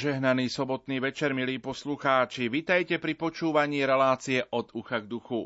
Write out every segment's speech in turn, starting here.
Požehnaný sobotný večer, milí poslucháči, vitajte pri počúvaní relácie od ucha k duchu.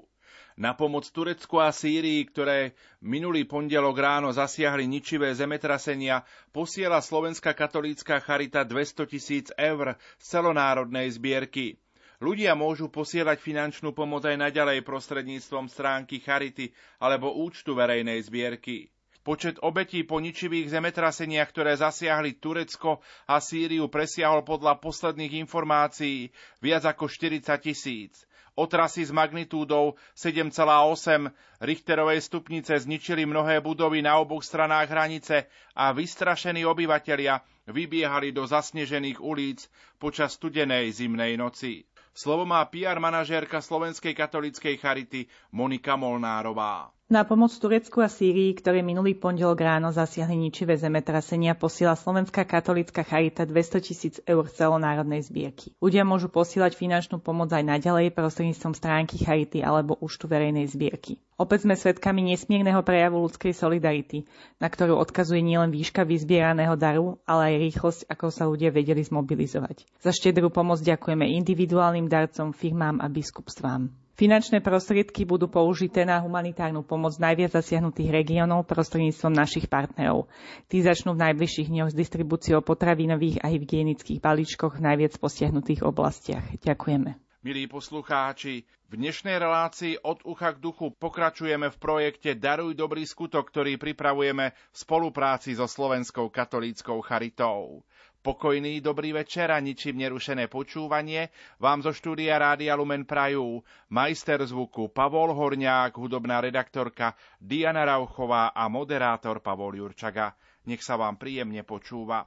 Na pomoc Turecku a Sýrii, ktoré minulý pondelok ráno zasiahli ničivé zemetrasenia, posiela Slovenská katolícka charita 200 tisíc eur z celonárodnej zbierky. Ľudia môžu posielať finančnú pomoc aj naďalej prostredníctvom stránky Charity alebo účtu verejnej zbierky. Počet obetí po ničivých zemetraseniach, ktoré zasiahli Turecko a Sýriu, presiahol podľa posledných informácií viac ako 40 tisíc. Otrasy s magnitúdou 7,8 Richterovej stupnice zničili mnohé budovy na oboch stranách hranice a vystrašení obyvatelia vybiehali do zasnežených ulic počas studenej zimnej noci. Slovo má PR manažérka Slovenskej katolíckej charity Monika Molnárová. Na pomoc Turecku a Sýrii, ktoré minulý pondelok ráno zasiahli ničivé zemetrasenia, posiela Slovenská katolická charita 200 tisíc eur celonárodnej zbierky. Ľudia môžu posielať finančnú pomoc aj naďalej prostredníctvom stránky charity alebo účtu verejnej zbierky. Opäť sme svedkami nesmierneho prejavu ľudskej solidarity, na ktorú odkazuje nielen výška vyzbieraného daru, ale aj rýchlosť, ako sa ľudia vedeli zmobilizovať. Za štedrú pomoc ďakujeme individuálnym darcom, firmám a biskupstvám. Finančné prostriedky budú použité na humanitárnu pomoc najviac zasiahnutých regiónov prostredníctvom našich partnerov. Tí začnú v najbližších dňoch s distribúciou potravinových a hygienických balíčkoch v najviac postiahnutých oblastiach. Ďakujeme. Milí poslucháči, v dnešnej relácii od ucha k duchu pokračujeme v projekte Daruj dobrý skutok, ktorý pripravujeme v spolupráci so Slovenskou katolíckou charitou. Pokojný dobrý večer a ničím nerušené počúvanie vám zo štúdia Rádia Lumen Prajú majster zvuku Pavol Horňák, hudobná redaktorka Diana Rauchová a moderátor Pavol Jurčaga. Nech sa vám príjemne počúva.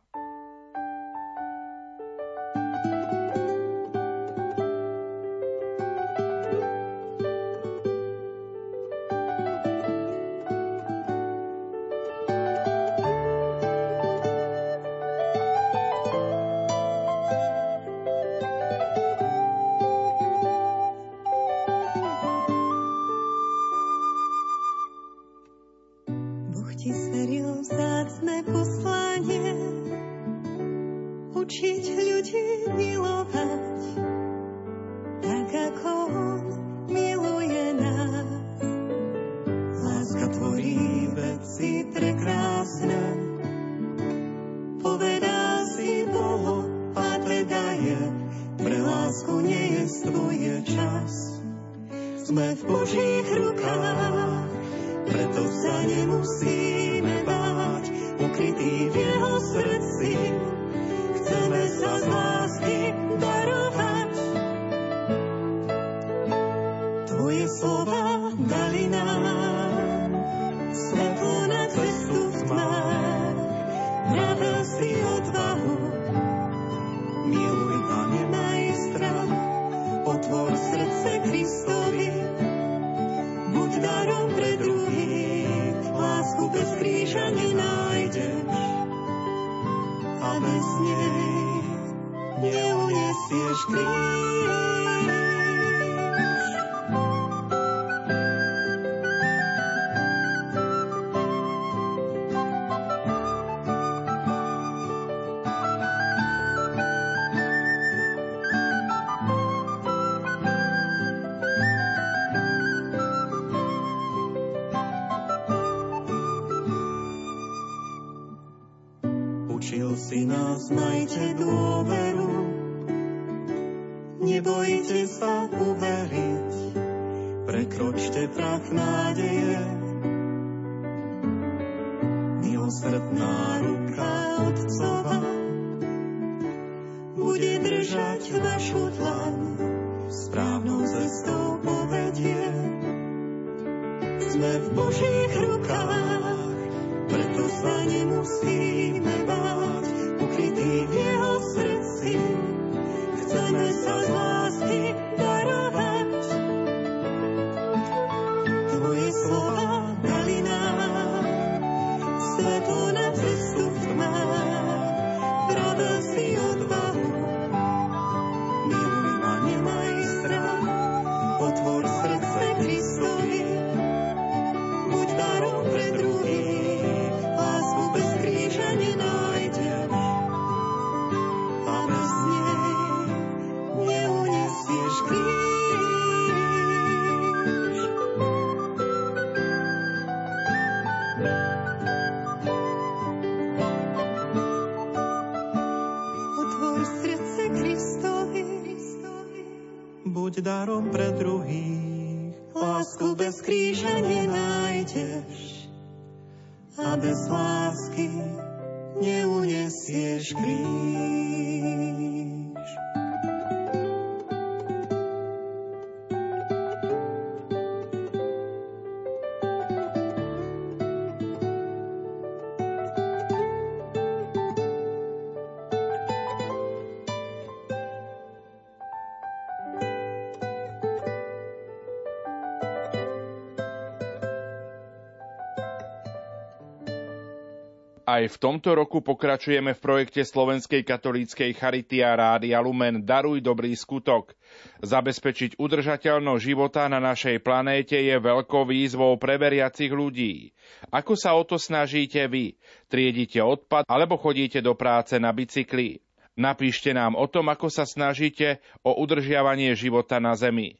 Aj v tomto roku pokračujeme v projekte Slovenskej katolíckej Charity a Rádia Lumen Daruj dobrý skutok. Zabezpečiť udržateľnosť života na našej planéte je veľkou výzvou pre veriacich ľudí. Ako sa o to snažíte vy? Triedite odpad alebo chodíte do práce na bicykli? Napíšte nám o tom, ako sa snažíte o udržiavanie života na Zemi.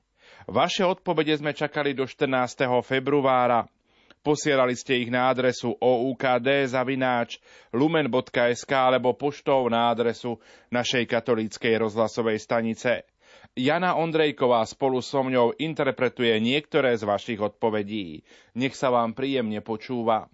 Vaše odpovede sme čakali do 14. februára. Posielali ste ich na adresu oukd zavináč lumen.sk alebo poštou na adresu našej katolíckej rozhlasovej stanice. Jana Ondrejková spolu so mňou interpretuje niektoré z vašich odpovedí. Nech sa vám príjemne počúva.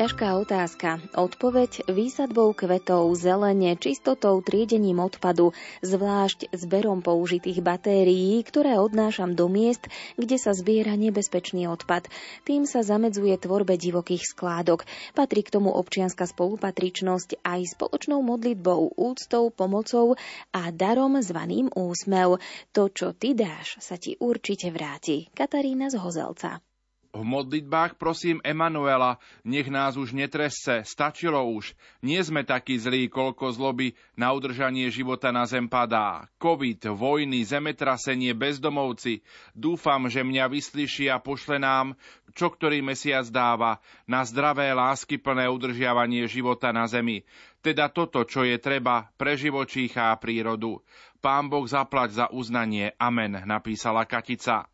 Ťažká otázka. Odpoveď výsadbou kvetov, zelene, čistotou, triedením odpadu, zvlášť zberom použitých batérií, ktoré odnášam do miest, kde sa zbiera nebezpečný odpad. Tým sa zamedzuje tvorbe divokých skládok. Patrí k tomu občianská spolupatričnosť aj spoločnou modlitbou, úctou, pomocou a darom zvaným úsmev. To, čo ty dáš, sa ti určite vráti. Katarína z Hozelca. V modlitbách prosím Emanuela, nech nás už netresce, stačilo už. Nie sme takí zlí, koľko zloby na udržanie života na zem padá. Covid, vojny, zemetrasenie, bezdomovci. Dúfam, že mňa vyslyší a pošle nám, čo ktorý mesiac dáva, na zdravé lásky plné udržiavanie života na zemi. Teda toto, čo je treba pre živočícha a prírodu. Pán Boh zaplať za uznanie. Amen, napísala Katica.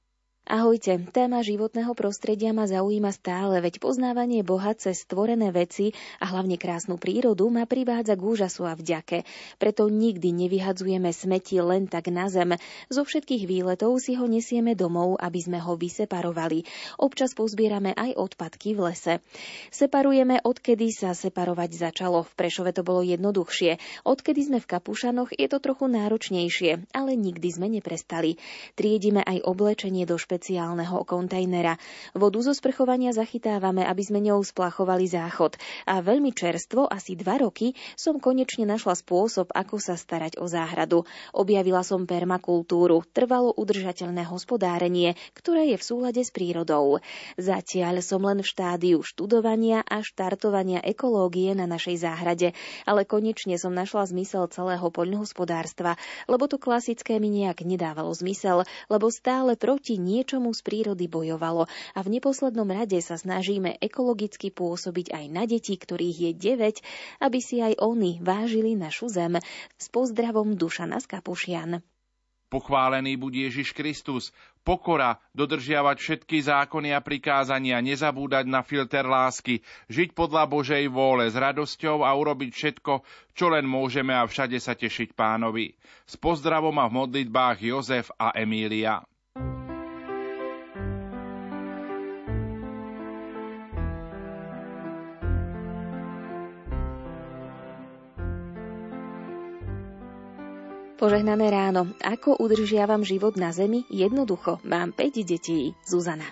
Ahojte, téma životného prostredia ma zaujíma stále, veď poznávanie Boha cez stvorené veci a hlavne krásnu prírodu ma privádza k úžasu a vďake. Preto nikdy nevyhadzujeme smeti len tak na zem. Zo všetkých výletov si ho nesieme domov, aby sme ho vyseparovali. Občas pozbierame aj odpadky v lese. Separujeme, odkedy sa separovať začalo. V Prešove to bolo jednoduchšie. Odkedy sme v Kapušanoch, je to trochu náročnejšie, ale nikdy sme neprestali. Triedime aj oblečenie do špe- špeciálneho kontajnera. Vodu zo sprchovania zachytávame, aby sme ňou splachovali záchod. A veľmi čerstvo, asi dva roky, som konečne našla spôsob, ako sa starať o záhradu. Objavila som permakultúru, trvalo udržateľné hospodárenie, ktoré je v súlade s prírodou. Zatiaľ som len v štádiu študovania a štartovania ekológie na našej záhrade, ale konečne som našla zmysel celého poľnohospodárstva, lebo to klasické mi nejak nedávalo zmysel, lebo stále proti nie niečomu z prírody bojovalo a v neposlednom rade sa snažíme ekologicky pôsobiť aj na deti, ktorých je 9, aby si aj oni vážili našu zem. S pozdravom Dušana z Kapušian. Pochválený buď Ježiš Kristus. Pokora, dodržiavať všetky zákony a prikázania, nezabúdať na filter lásky, žiť podľa Božej vôle s radosťou a urobiť všetko, čo len môžeme a všade sa tešiť pánovi. S pozdravom a v modlitbách Jozef a Emília. Požehnané ráno. Ako udržiavam život na Zemi? Jednoducho. Mám 5 detí. Zuzana.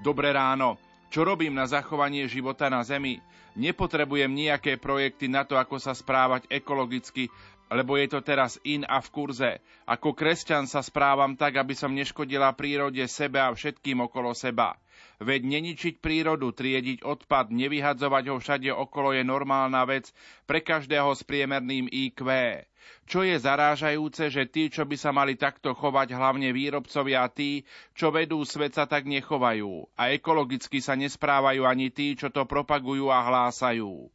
Dobré ráno. Čo robím na zachovanie života na Zemi? Nepotrebujem nejaké projekty na to, ako sa správať ekologicky, lebo je to teraz in a v kurze. Ako kresťan sa správam tak, aby som neškodila prírode, sebe a všetkým okolo seba. Veď neničiť prírodu, triediť odpad, nevyhadzovať ho všade okolo je normálna vec pre každého s priemerným IQ. Čo je zarážajúce, že tí, čo by sa mali takto chovať, hlavne výrobcovia tí, čo vedú svet, sa tak nechovajú. A ekologicky sa nesprávajú ani tí, čo to propagujú a hlásajú.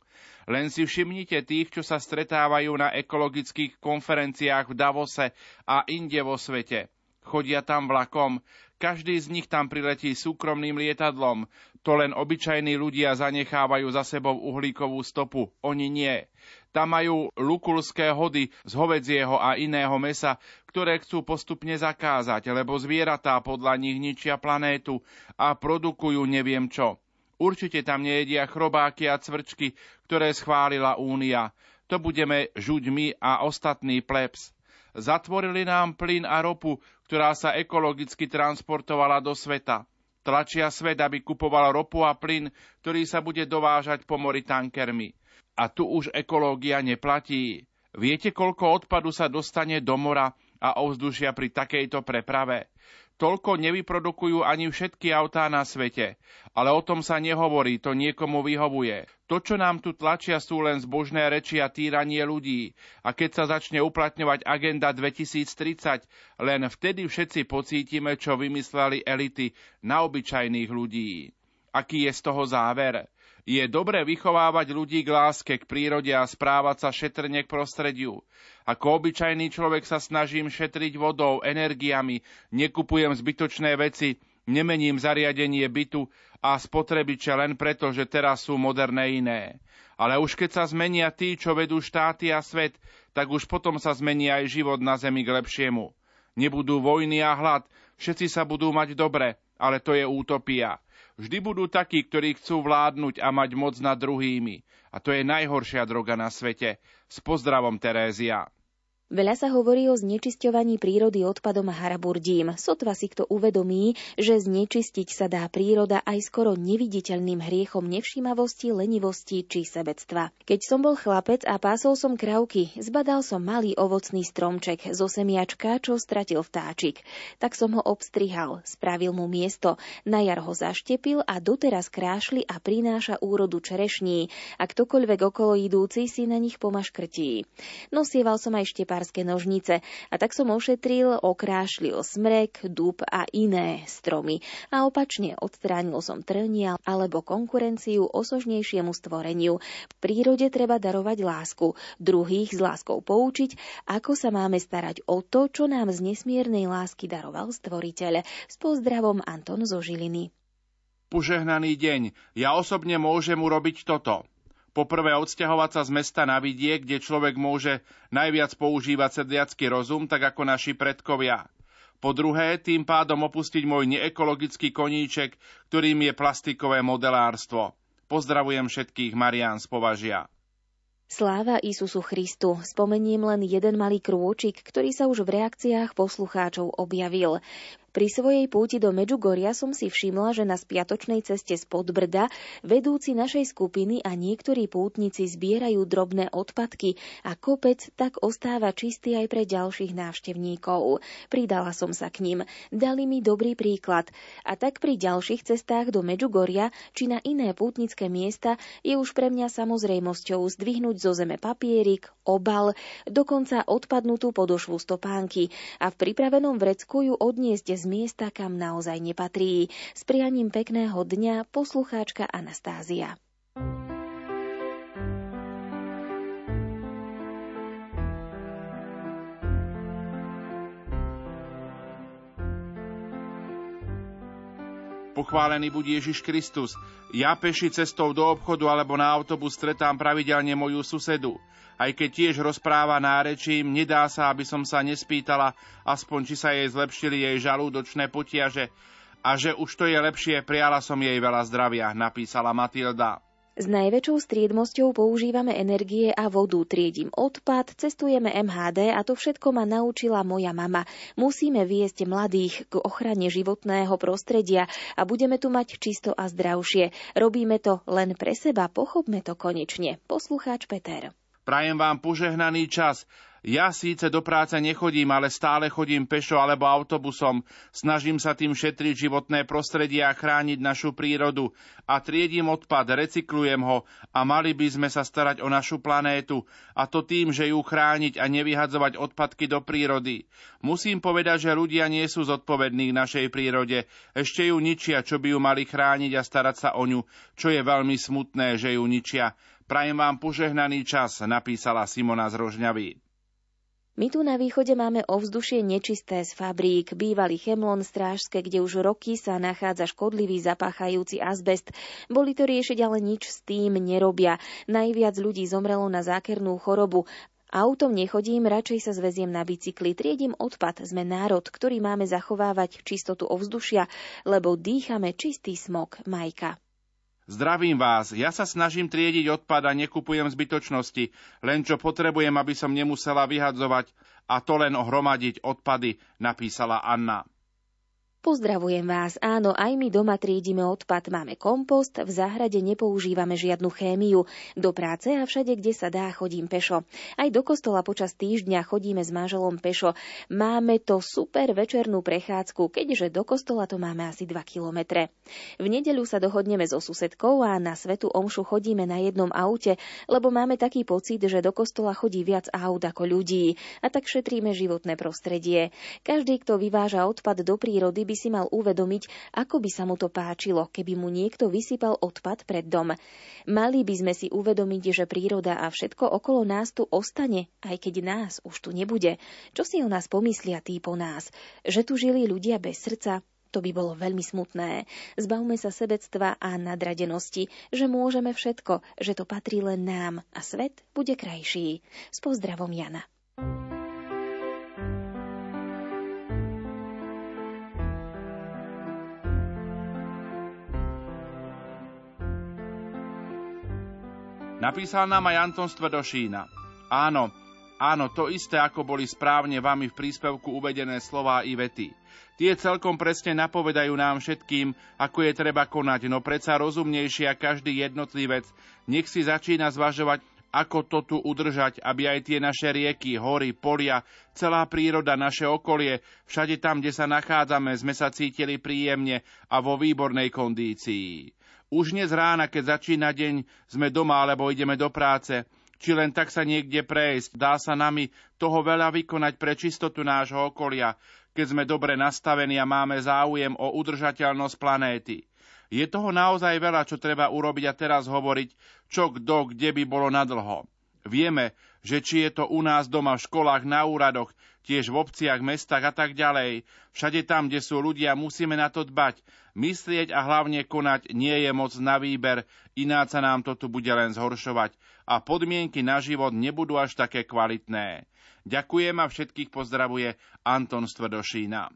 Len si všimnite tých, čo sa stretávajú na ekologických konferenciách v Davose a inde vo svete. chodia tam vlakom, každý z nich tam priletí súkromným lietadlom. To len obyčajní ľudia zanechávajú za sebou uhlíkovú stopu, oni nie. Tam majú lukulské hody z hovedzieho a iného mesa, ktoré chcú postupne zakázať, lebo zvieratá podľa nich ničia planétu a produkujú neviem čo. Určite tam nejedia chrobáky a cvrčky, ktoré schválila Únia. To budeme žuť my a ostatný plebs. Zatvorili nám plyn a ropu, ktorá sa ekologicky transportovala do sveta. Tlačia svet, aby kupoval ropu a plyn, ktorý sa bude dovážať po mori tankermi. A tu už ekológia neplatí. Viete, koľko odpadu sa dostane do mora a ovzdušia pri takejto preprave? Toľko nevyprodukujú ani všetky autá na svete. Ale o tom sa nehovorí, to niekomu vyhovuje. To, čo nám tu tlačia, sú len zbožné reči a týranie ľudí. A keď sa začne uplatňovať agenda 2030, len vtedy všetci pocítime, čo vymysleli elity na obyčajných ľudí. Aký je z toho záver? Je dobre vychovávať ľudí k láske, k prírode a správať sa šetrne k prostrediu. Ako obyčajný človek sa snažím šetriť vodou, energiami, nekupujem zbytočné veci, nemením zariadenie bytu a spotrebiče len preto, že teraz sú moderné iné. Ale už keď sa zmenia tí, čo vedú štáty a svet, tak už potom sa zmení aj život na zemi k lepšiemu. Nebudú vojny a hlad, všetci sa budú mať dobre, ale to je útopia. Vždy budú takí, ktorí chcú vládnuť a mať moc nad druhými. A to je najhoršia droga na svete. S pozdravom Terézia. Veľa sa hovorí o znečisťovaní prírody odpadom a haraburdím. Sotva si kto uvedomí, že znečistiť sa dá príroda aj skoro neviditeľným hriechom nevšímavosti, lenivosti či sebectva. Keď som bol chlapec a pásol som kravky, zbadal som malý ovocný stromček zo semiačka, čo stratil vtáčik. Tak som ho obstrihal, spravil mu miesto, na jar ho zaštepil a doteraz krášli a prináša úrodu čerešní a ktokoľvek okolo idúci si na nich pomaškrtí. Nosieval som aj štepár farskej nožnice a tak som ošetril, okrášlil smrek, dub a iné stromy a opačne odstránil som trnia alebo konkurenciu osožnejšiemu stvoreniu. V prírode treba darovať lásku, druhých s láskou poučiť, ako sa máme starať o to, čo nám z nesmiernej lásky daroval stvoriteľ. S pozdravom Anton zo Žiliny. Požehnaný deň. Ja osobne môžem urobiť toto. Poprvé odsťahovať sa z mesta na vidie, kde človek môže najviac používať sedliacký rozum, tak ako naši predkovia. Po druhé, tým pádom opustiť môj neekologický koníček, ktorým je plastikové modelárstvo. Pozdravujem všetkých Marián z Považia. Sláva Isusu Christu. Spomeniem len jeden malý krôčik, ktorý sa už v reakciách poslucháčov objavil. Pri svojej púti do Medžugoria som si všimla, že na spiatočnej ceste z Podbrda vedúci našej skupiny a niektorí pútnici zbierajú drobné odpadky a kopec tak ostáva čistý aj pre ďalších návštevníkov. Pridala som sa k ním. Dali mi dobrý príklad. A tak pri ďalších cestách do Medžugoria či na iné pútnické miesta je už pre mňa samozrejmosťou zdvihnúť zo zeme papierik, obal, dokonca odpadnutú podošvu stopánky a v pripravenom vrecku ju odniesť miesta, kam naozaj nepatrí. S prianím pekného dňa poslucháčka Anastázia. Pochválený buď Ježiš Kristus. Ja peši cestou do obchodu alebo na autobus stretám pravidelne moju susedu. Aj keď tiež rozpráva nárečím, nedá sa, aby som sa nespýtala, aspoň či sa jej zlepšili jej žalúdočné potiaže. A že už to je lepšie, prijala som jej veľa zdravia, napísala Matilda. S najväčšou striedmosťou používame energie a vodu, triedím odpad, cestujeme MHD a to všetko ma naučila moja mama. Musíme viesť mladých k ochrane životného prostredia a budeme tu mať čisto a zdravšie. Robíme to len pre seba, pochopme to konečne. Poslucháč Peter. Prajem vám požehnaný čas. Ja síce do práce nechodím, ale stále chodím pešo alebo autobusom. Snažím sa tým šetriť životné prostredie a chrániť našu prírodu. A triedím odpad, recyklujem ho a mali by sme sa starať o našu planétu. A to tým, že ju chrániť a nevyhadzovať odpadky do prírody. Musím povedať, že ľudia nie sú zodpovední k našej prírode. Ešte ju ničia, čo by ju mali chrániť a starať sa o ňu, čo je veľmi smutné, že ju ničia. Prajem vám požehnaný čas, napísala Simona z Rožňavy. My tu na východe máme ovzdušie nečisté z fabrík, bývalý Chemlon strážske, kde už roky sa nachádza škodlivý zapáchajúci azbest. Boli to riešiť, ale nič s tým nerobia. Najviac ľudí zomrelo na zákernú chorobu. Autom nechodím, radšej sa zveziem na bicykli, triedím odpad. Sme národ, ktorý máme zachovávať čistotu ovzdušia, lebo dýchame čistý smog, Majka. Zdravím vás, ja sa snažím triediť odpad a nekupujem zbytočnosti, len čo potrebujem, aby som nemusela vyhadzovať a to len ohromadiť odpady, napísala Anna. Pozdravujem vás. Áno, aj my doma triedime odpad, máme kompost, v záhrade nepoužívame žiadnu chémiu. Do práce a všade, kde sa dá, chodím pešo. Aj do kostola počas týždňa chodíme s manželom pešo. Máme to super večernú prechádzku, keďže do kostola to máme asi 2 kilometre. V nedeľu sa dohodneme so susedkou a na svetu omšu chodíme na jednom aute, lebo máme taký pocit, že do kostola chodí viac aut ako ľudí. A tak šetríme životné prostredie. Každý, kto vyváža odpad do prírody, by si mal uvedomiť, ako by sa mu to páčilo, keby mu niekto vysypal odpad pred dom. Mali by sme si uvedomiť, že príroda a všetko okolo nás tu ostane, aj keď nás už tu nebude. Čo si o nás pomyslia tí po nás? Že tu žili ľudia bez srdca, to by bolo veľmi smutné. Zbavme sa sebectva a nadradenosti, že môžeme všetko, že to patrí len nám a svet bude krajší. S pozdravom Jana. Napísal nám aj Anton Stvedošína. Áno, áno, to isté, ako boli správne vami v príspevku uvedené slová i vety. Tie celkom presne napovedajú nám všetkým, ako je treba konať, no predsa rozumnejšia každý jednotlivec nech si začína zvažovať, ako to tu udržať, aby aj tie naše rieky, hory, polia, celá príroda, naše okolie, všade tam, kde sa nachádzame, sme sa cítili príjemne a vo výbornej kondícii. Už dnes rána, keď začína deň, sme doma alebo ideme do práce, či len tak sa niekde prejsť. Dá sa nami toho veľa vykonať pre čistotu nášho okolia, keď sme dobre nastavení a máme záujem o udržateľnosť planéty. Je toho naozaj veľa, čo treba urobiť a teraz hovoriť, čo kto, kde by bolo nadlho. Vieme, že či je to u nás doma v školách, na úradoch, tiež v obciach, mestách a tak ďalej. Všade tam, kde sú ľudia, musíme na to dbať. Myslieť a hlavne konať nie je moc na výber, ináč sa nám to tu bude len zhoršovať a podmienky na život nebudú až také kvalitné. Ďakujem a všetkých pozdravuje Anton Stvrdošína.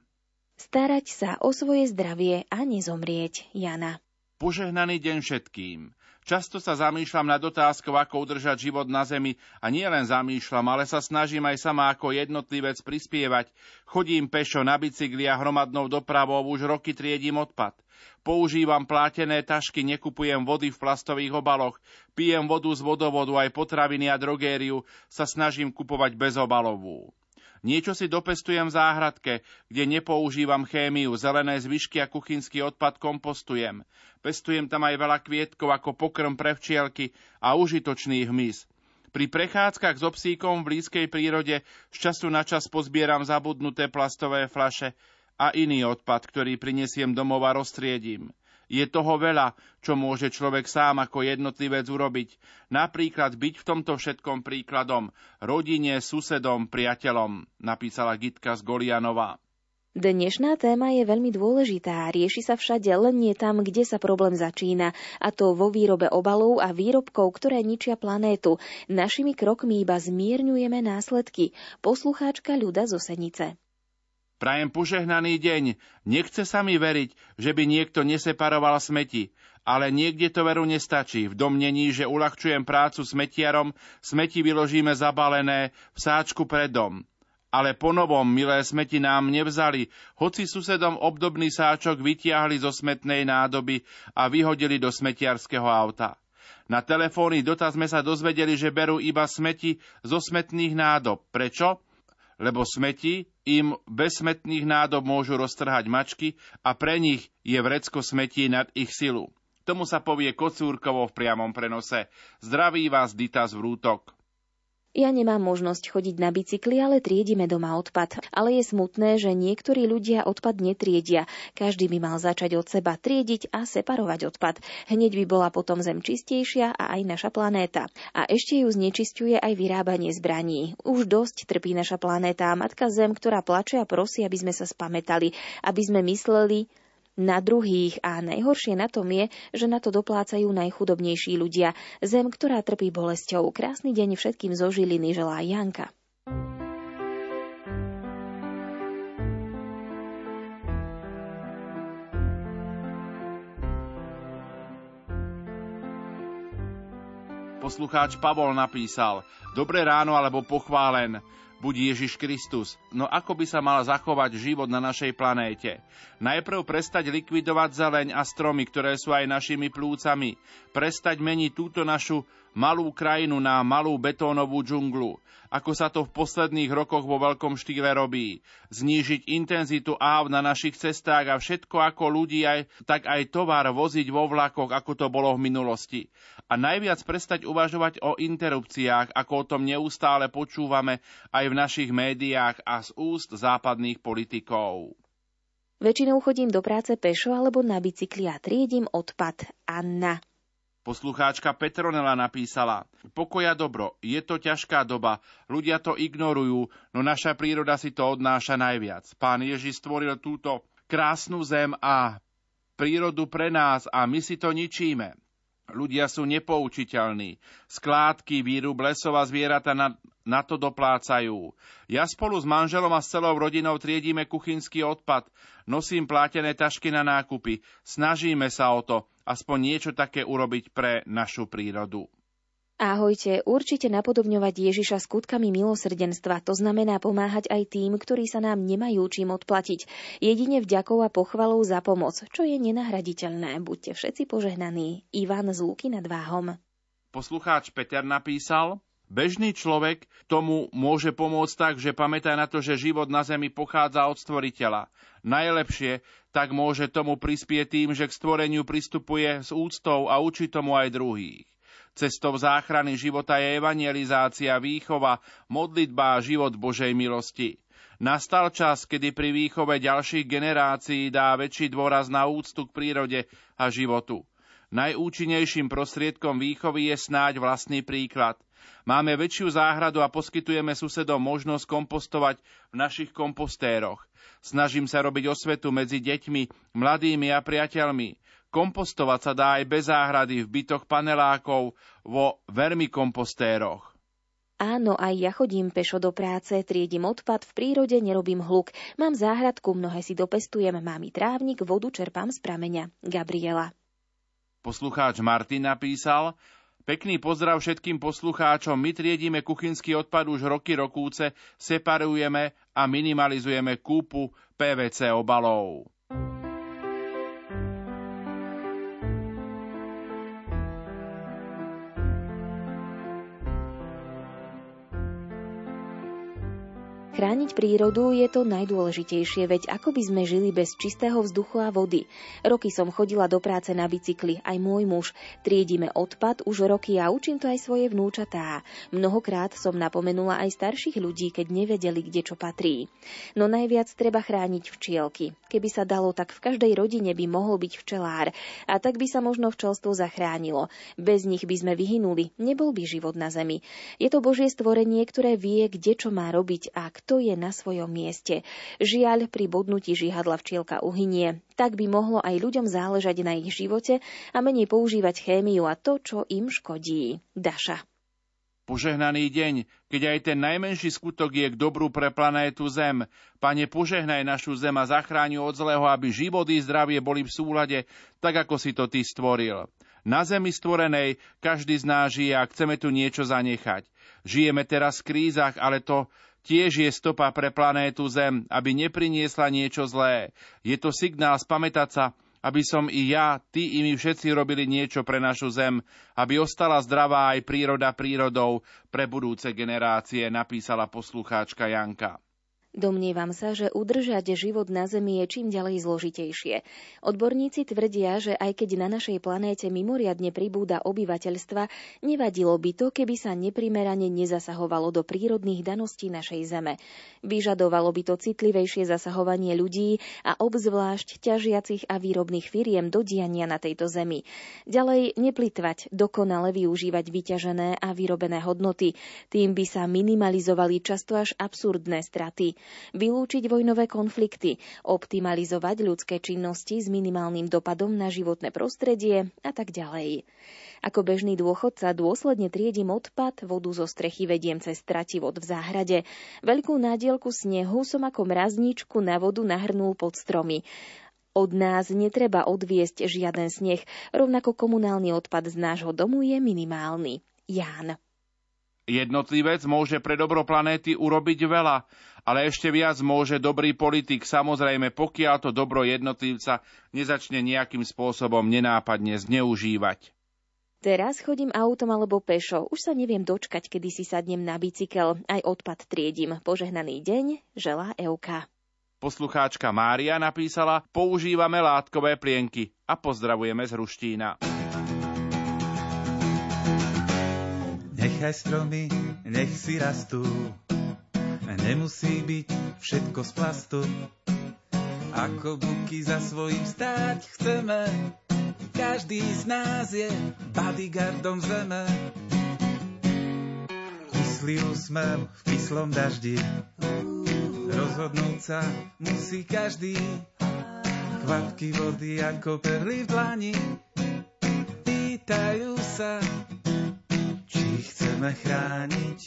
Starať sa o svoje zdravie a nezomrieť, Jana. Požehnaný deň všetkým. Často sa zamýšľam nad otázkou, ako udržať život na Zemi a nie len zamýšľam, ale sa snažím aj sama ako jednotlivec prispievať. Chodím pešo na bicykli a hromadnou dopravou už roky triedím odpad. Používam plátené tašky, nekupujem vody v plastových obaloch, pijem vodu z vodovodu, aj potraviny a drogériu sa snažím kupovať bezobalovú. Niečo si dopestujem v záhradke, kde nepoužívam chémiu, zelené zvyšky a kuchynský odpad kompostujem. Pestujem tam aj veľa kvietkov ako pokrm pre včielky a užitočný hmyz. Pri prechádzkach s obsíkom v blízkej prírode z času na čas pozbieram zabudnuté plastové flaše a iný odpad, ktorý prinesiem domov a roztriedím. Je toho veľa, čo môže človek sám ako jednotlivec urobiť. Napríklad byť v tomto všetkom príkladom rodine, susedom, priateľom, napísala Gitka z Golianova. Dnešná téma je veľmi dôležitá, rieši sa všade, len nie tam, kde sa problém začína, a to vo výrobe obalov a výrobkov, ktoré ničia planétu. Našimi krokmi iba zmierňujeme následky. Poslucháčka Ľuda zo Senice. Prajem požehnaný deň. Nechce sa mi veriť, že by niekto neseparoval smeti, ale niekde to veru nestačí. V domnení, že uľahčujem prácu smetiarom, smeti vyložíme zabalené v sáčku pred dom. Ale ponovom milé smeti nám nevzali, hoci susedom obdobný sáčok vytiahli zo smetnej nádoby a vyhodili do smetiarského auta. Na telefónny dotaz sme sa dozvedeli, že berú iba smeti zo smetných nádob. Prečo? Lebo smeti im bez smetných nádob môžu roztrhať mačky a pre nich je vrecko smetí nad ich silu. Tomu sa povie kocúrkovo v priamom prenose. Zdraví vás Dita z Vrútok. Ja nemám možnosť chodiť na bicykli, ale triedime doma odpad. Ale je smutné, že niektorí ľudia odpad netriedia. Každý by mal začať od seba triediť a separovať odpad. Hneď by bola potom zem čistejšia a aj naša planéta. A ešte ju znečisťuje aj vyrábanie zbraní. Už dosť trpí naša planéta a matka zem, ktorá plače a prosí, aby sme sa spametali, aby sme mysleli, na druhých a najhoršie na tom je, že na to doplácajú najchudobnejší ľudia. Zem, ktorá trpí bolesťou. Krásny deň všetkým zo Žiliny želá Janka. Poslucháč Pavol napísal Dobré ráno alebo pochválen buď Ježiš Kristus. No ako by sa mal zachovať život na našej planéte? Najprv prestať likvidovať zeleň a stromy, ktoré sú aj našimi plúcami. Prestať meniť túto našu malú krajinu na malú betónovú džunglu, ako sa to v posledných rokoch vo veľkom štýle robí. Znížiť intenzitu áv na našich cestách a všetko ako ľudí, aj, tak aj tovar voziť vo vlakoch, ako to bolo v minulosti. A najviac prestať uvažovať o interrupciách, ako o tom neustále počúvame aj v našich médiách a z úst západných politikov. Väčšinou chodím do práce pešo alebo na bicykli a triedím odpad. Anna. Poslucháčka Petronela napísala Pokoja dobro, je to ťažká doba, ľudia to ignorujú, no naša príroda si to odnáša najviac. Pán Ježiš stvoril túto krásnu zem a prírodu pre nás a my si to ničíme. Ľudia sú nepoučiteľní. Skládky, výrub lesov a zvieratá na, na to doplácajú. Ja spolu s manželom a s celou rodinou triedíme kuchynský odpad, nosím plátené tašky na nákupy, snažíme sa o to, aspoň niečo také urobiť pre našu prírodu. Ahojte, určite napodobňovať Ježiša skutkami milosrdenstva, to znamená pomáhať aj tým, ktorí sa nám nemajú čím odplatiť. Jedine vďakov a pochvalou za pomoc, čo je nenahraditeľné. Buďte všetci požehnaní. Ivan z Luky nad Váhom. Poslucháč Peter napísal, Bežný človek tomu môže pomôcť tak, že pamätá na to, že život na Zemi pochádza od stvoriteľa. Najlepšie tak môže tomu prispieť tým, že k stvoreniu pristupuje s úctou a učí tomu aj druhých. Cestou záchrany života je evangelizácia, výchova, modlitba a život Božej milosti. Nastal čas, kedy pri výchove ďalších generácií dá väčší dôraz na úctu k prírode a životu. Najúčinnejším prostriedkom výchovy je snáď vlastný príklad. Máme väčšiu záhradu a poskytujeme susedom možnosť kompostovať v našich kompostéroch. Snažím sa robiť osvetu medzi deťmi, mladými a priateľmi. Kompostovať sa dá aj bez záhrady v bytoch panelákov vo vermikompostéroch. Áno, aj ja chodím pešo do práce, triedím odpad, v prírode nerobím hluk. Mám záhradku, mnohé si dopestujem, mám i trávnik, vodu čerpám z prameňa. Gabriela. Poslucháč Martin napísal, Pekný pozdrav všetkým poslucháčom. My triedíme kuchynský odpad už roky rokúce, separujeme a minimalizujeme kúpu PVC obalov. Chrániť prírodu je to najdôležitejšie, veď ako by sme žili bez čistého vzduchu a vody. Roky som chodila do práce na bicykli, aj môj muž. Triedime odpad už roky a učím to aj svoje vnúčatá. Mnohokrát som napomenula aj starších ľudí, keď nevedeli, kde čo patrí. No najviac treba chrániť včielky. Keby sa dalo, tak v každej rodine by mohol byť včelár. A tak by sa možno včelstvo zachránilo. Bez nich by sme vyhynuli, nebol by život na zemi. Je to Božie stvorenie, ktoré vie, kde čo má robiť a kto je na svojom mieste. Žiaľ, pri bodnutí žihadla včielka uhynie. Tak by mohlo aj ľuďom záležať na ich živote a menej používať chémiu a to, čo im škodí. Daša. Požehnaný deň, keď aj ten najmenší skutok je k dobru pre planétu Zem. Pane, požehnaj našu Zem a zachráň od zlého, aby život i zdravie boli v súlade, tak ako si to Ty stvoril. Na Zemi stvorenej každý z nás žije a chceme tu niečo zanechať. Žijeme teraz v krízach, ale to tiež je stopa pre planétu Zem, aby nepriniesla niečo zlé. Je to signál spamätať sa, aby som i ja, ty i my všetci robili niečo pre našu Zem, aby ostala zdravá aj príroda prírodou pre budúce generácie, napísala poslucháčka Janka. Domnievam sa, že udržať život na Zemi je čím ďalej zložitejšie. Odborníci tvrdia, že aj keď na našej planéte mimoriadne pribúda obyvateľstva, nevadilo by to, keby sa neprimerane nezasahovalo do prírodných daností našej Zeme. Vyžadovalo by to citlivejšie zasahovanie ľudí a obzvlášť ťažiacich a výrobných firiem do diania na tejto Zemi. Ďalej neplitvať, dokonale využívať vyťažené a vyrobené hodnoty. Tým by sa minimalizovali často až absurdné straty vylúčiť vojnové konflikty, optimalizovať ľudské činnosti s minimálnym dopadom na životné prostredie a tak ďalej. Ako bežný dôchodca dôsledne triedím odpad, vodu zo strechy vediem cez vod v záhrade. Veľkú nádielku snehu som ako mrazničku na vodu nahrnul pod stromy. Od nás netreba odviesť žiaden sneh, rovnako komunálny odpad z nášho domu je minimálny. Ján. Jednotlivec môže pre dobro planéty urobiť veľa, ale ešte viac môže dobrý politik, samozrejme pokiaľ to dobro jednotlivca nezačne nejakým spôsobom nenápadne zneužívať. Teraz chodím autom alebo pešo. Už sa neviem dočkať, kedy si sadnem na bicykel. Aj odpad triedím. Požehnaný deň, želá Euka. Poslucháčka Mária napísala, používame látkové plienky a pozdravujeme z Ruštína. Nechaj stromy, nech si rastú, nemusí byť všetko z plastu. Ako buky za svojím stáť chceme, každý z nás je bodyguardom zeme. Kyslý úsmev v kyslom daždi, rozhodnúť sa musí každý. Kvapky vody ako perly v dlani, pýtajú sa, chceme chrániť.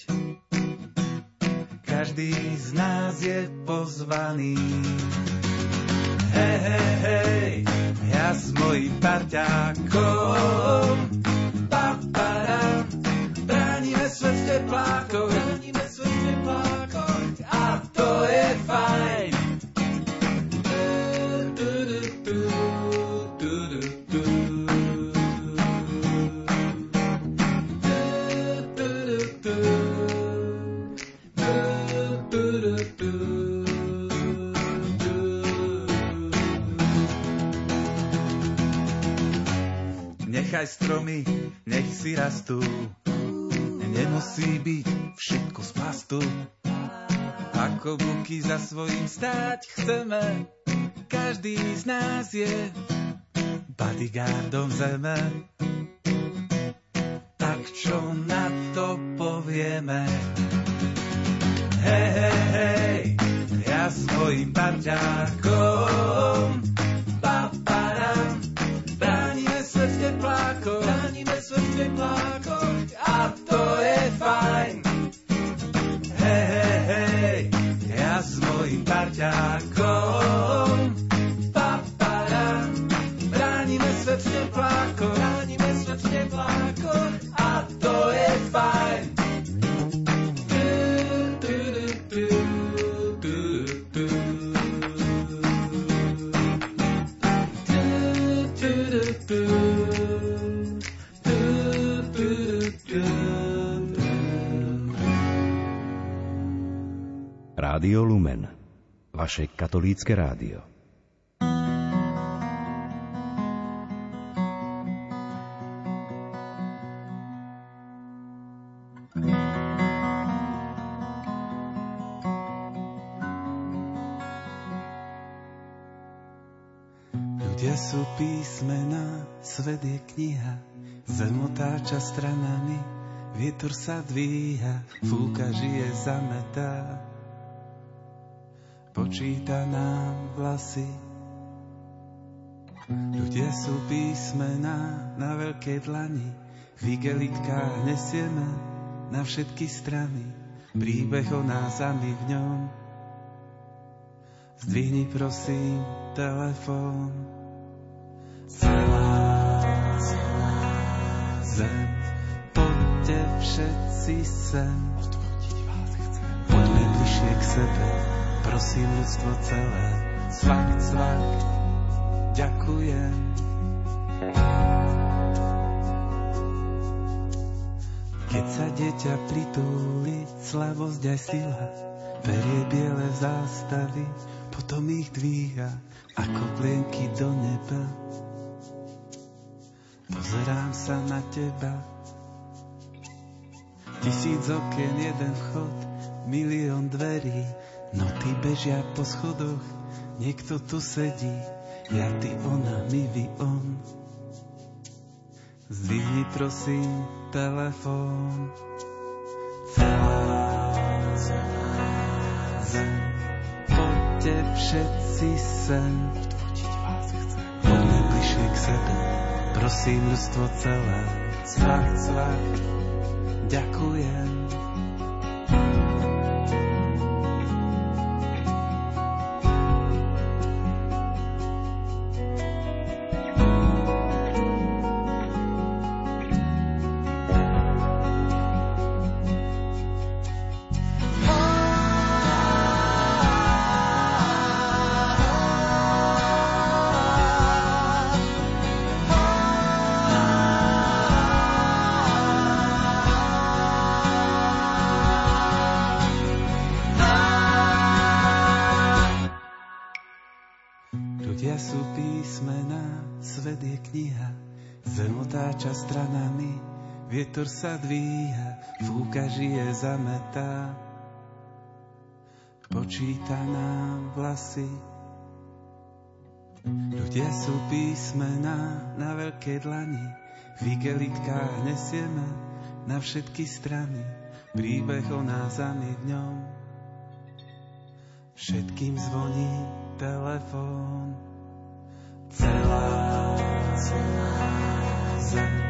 Každý z nás je pozvaný. Hej, hej, hej, ja s mojím parťákom. Papara, bránime svet v. Bránime svet v. A to je fajn. Stromy, nech si rastú. Nemusí byť všetko z plastu. Ako buky za svojím stáť chceme, každý z nás je bodyguardom zeme. Tak čo na to povieme? Hej, hej, hej, ja s mojím parťákom teplákoch, chránime svet v teplákoch a to je fajn. Hej, hej, hej, ja s mojím parťákom, Rádio Lumen, vaše katolícke rádio. Ľudia sú písmena, svet je kniha, zem otáča stranami, vietor sa dvíha, fúka žije zametá počíta nám vlasy. Ľudia sú písmená na veľkej dlani, v igelitkách nesieme na všetky strany príbeh o nás a my v ňom. Zdvihni prosím telefón. Celá, celá zem, poďte všetci sem. Poďme bližšie k sebe, prosím ľudstvo celé, cvak, cvak, ďakujem. Keď sa dieťa pritúli, slavosť aj sila, Berie biele zástavy, potom ich dvíha ako plienky do neba. Pozerám sa na teba, tisíc okien, jeden vchod, milión dverí, noty bežia po schodoch, niekto tu sedí, ja, ty, ona, my, vy, on. Zdvihni prosím telefón. Celá, zem, poďte všetci sem. Odfotiť vás chcem. Poďme bližšie k sebe, prosím ľudstvo celé. Cvak, cvak, ďakujem. Sa dvíha, fúka žije zametá. Počíta nám vlasy. Ľudia sú písmená na veľké dlani, v igelitkách nesieme na všetky strany príbeh o nás a my v ňom. Všetkým zvoní telefón. Celá, celá zem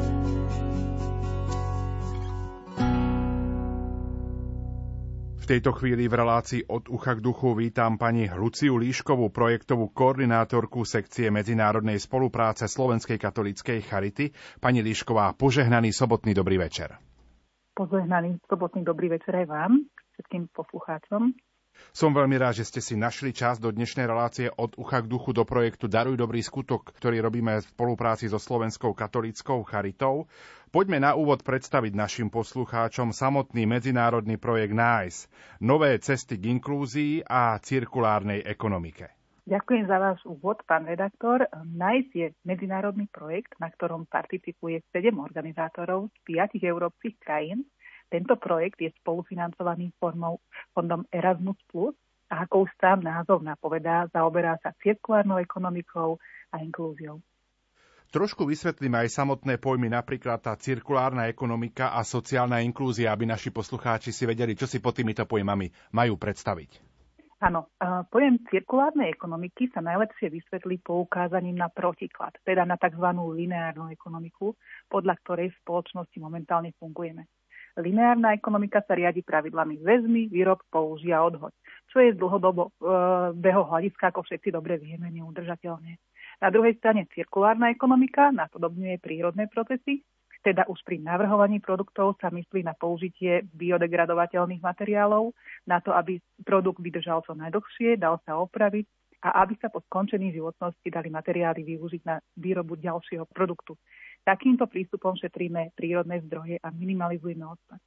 tejto chvíli v relácii od ucha k duchu vítam pani Luciu Líškovú, projektovú koordinátorku sekcie medzinárodnej spolupráce Slovenskej katolíckej Charity. Pani Líšková, požehnaný sobotný dobrý večer. Požehnaný sobotný dobrý večer aj vám, všetkým poslucháčom. Som veľmi rád, že ste si našli čas do dnešnej relácie od ucha k duchu do projektu Daruj dobrý skutok, ktorý robíme v spolupráci so Slovenskou katolíckou charitou. Poďme na úvod predstaviť našim poslucháčom samotný medzinárodný projekt NICE, nové cesty k inklúzii a cirkulárnej ekonomike. Ďakujem za váš úvod, pán redaktor. NICE je medzinárodný projekt, na ktorom participuje 7 organizátorov z 5 európskych krajín tento projekt je spolufinancovaný formou fondom Erasmus+, a ako už sám názov napovedá, zaoberá sa cirkulárnou ekonomikou a inklúziou. Trošku vysvetlíme aj samotné pojmy, napríklad tá cirkulárna ekonomika a sociálna inklúzia, aby naši poslucháči si vedeli, čo si pod týmito pojmami majú predstaviť. Áno, pojem cirkulárnej ekonomiky sa najlepšie vysvetlí poukázaním na protiklad, teda na tzv. lineárnu ekonomiku, podľa ktorej v spoločnosti momentálne fungujeme. Lineárna ekonomika sa riadi pravidlami väzmy, výrob, použia, odhoď, čo je z dlhodobého hľadiska, ako všetci dobre vieme, neudržateľné. Na druhej strane cirkulárna ekonomika napodobňuje prírodné procesy, teda už pri navrhovaní produktov sa myslí na použitie biodegradovateľných materiálov, na to, aby produkt vydržal čo najdlhšie, dal sa opraviť a aby sa po skončení životnosti dali materiály využiť na výrobu ďalšieho produktu. Takýmto prístupom šetríme prírodné zdroje a minimalizujeme odpad.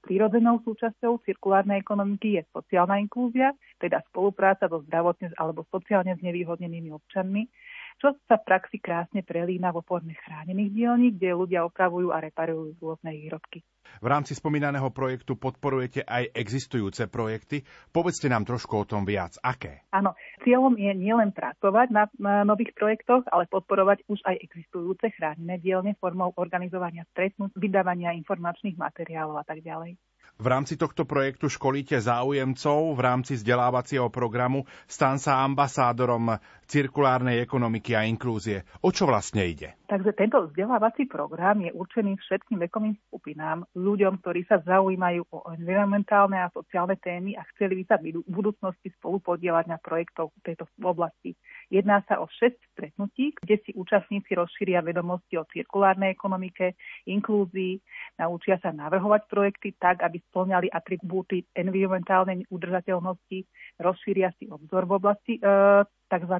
Prírodzenou súčasťou cirkulárnej ekonomiky je sociálna inklúzia, teda spolupráca so zdravotne alebo sociálne znevýhodnenými občanmi, čo sa v praxi krásne prelína vo forme chránených dielní, kde ľudia opravujú a reparujú rôzne výrobky. V rámci spomínaného projektu podporujete aj existujúce projekty. Povedzte nám trošku o tom viac. Aké? Áno, cieľom je nielen pracovať na, nových projektoch, ale podporovať už aj existujúce chránené dielne formou organizovania stretnúť, vydávania informačných materiálov a tak ďalej. V rámci tohto projektu školíte záujemcov v rámci vzdelávacieho programu Stan sa ambasádorom cirkulárnej ekonomiky a inklúzie. O čo vlastne ide? Takže tento vzdelávací program je určený všetkým vekovým skupinám, ľuďom, ktorí sa zaujímajú o environmentálne a sociálne témy a chceli by sa v budúcnosti spolu podielať na v tejto oblasti. Jedná sa o 6 stretnutí, kde si účastníci rozšíria vedomosti o cirkulárnej ekonomike, inklúzii, naučia sa navrhovať projekty tak, aby splňali atribúty environmentálnej udržateľnosti, rozšíria si obzor v oblasti e, tzv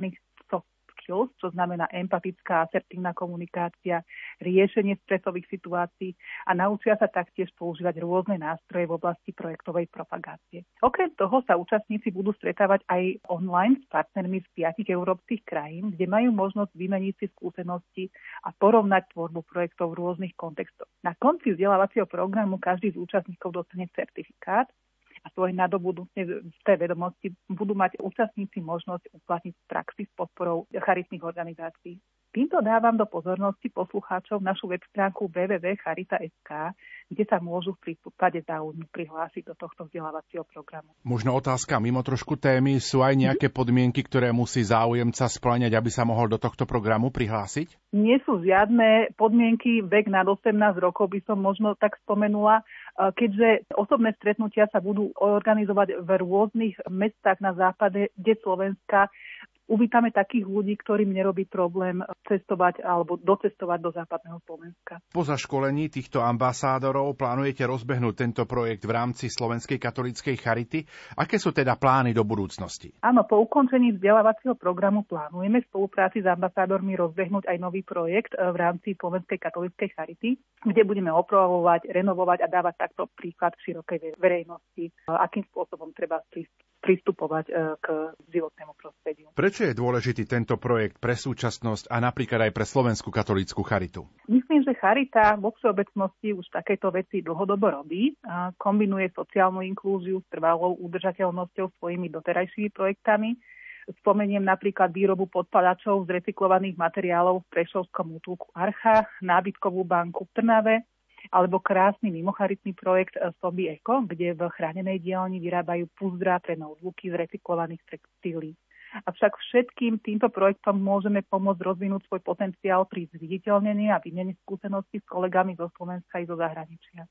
skills, čo znamená empatická, asertívna komunikácia, riešenie stresových situácií a naučia sa taktiež používať rôzne nástroje v oblasti projektovej propagácie. Okrem toho sa účastníci budú stretávať aj online s partnermi z piatich európskych krajín, kde majú možnosť vymeniť si skúsenosti a porovnať tvorbu projektov v rôznych kontextoch. Na konci vzdelávacieho programu každý z účastníkov dostane certifikát, a svoje nadobudnuté vedomosti budú mať účastníci možnosť uplatniť v praxi s podporou charitných organizácií. Týmto dávam do pozornosti poslucháčov našu web stránku www.charita.sk, kde sa môžu v prípade záujmu prihlásiť do tohto vzdelávacieho programu. Možno otázka mimo trošku témy. Sú aj nejaké podmienky, ktoré musí záujemca splňať, aby sa mohol do tohto programu prihlásiť? Nie sú žiadne podmienky, vek nad 18 rokov by som možno tak spomenula, keďže osobné stretnutia sa budú organizovať v rôznych mestách na západe, kde Slovenska uvítame takých ľudí, ktorým nerobí problém cestovať alebo docestovať do západného Slovenska. Po zaškolení týchto ambasádorov plánujete rozbehnúť tento projekt v rámci Slovenskej katolíckej charity. Aké sú teda plány do budúcnosti? Áno, po ukončení vzdelávacieho programu plánujeme v spolupráci s ambasádormi rozbehnúť aj nový projekt eh, v rámci Slovenskej katolíckej charity, kde budeme opravovať, renovovať a dávať takto príklad širokej verejnosti, eh, akým spôsobom treba pristupovať eh, k životnému prostrediu. Prečo je dôležitý tento projekt pre súčasnosť a napríklad aj pre Slovenskú katolícku charitu? Myslím, že charita vo všeobecnosti už takéto veci dlhodobo robí. Kombinuje sociálnu inklúziu s trvalou udržateľnosťou svojimi doterajšími projektami. Spomeniem napríklad výrobu podpadačov z recyklovaných materiálov v Prešovskom útulku Archa, nábytkovú banku v Trnave, alebo krásny mimocharitný projekt Soby Eco, kde v chránenej dielni vyrábajú puzdra pre notebooky z recyklovaných textílií. Avšak všetkým týmto projektom môžeme pomôcť rozvinúť svoj potenciál pri zviditeľnení a výmene skúseností s kolegami zo Slovenska i zo zahraničia.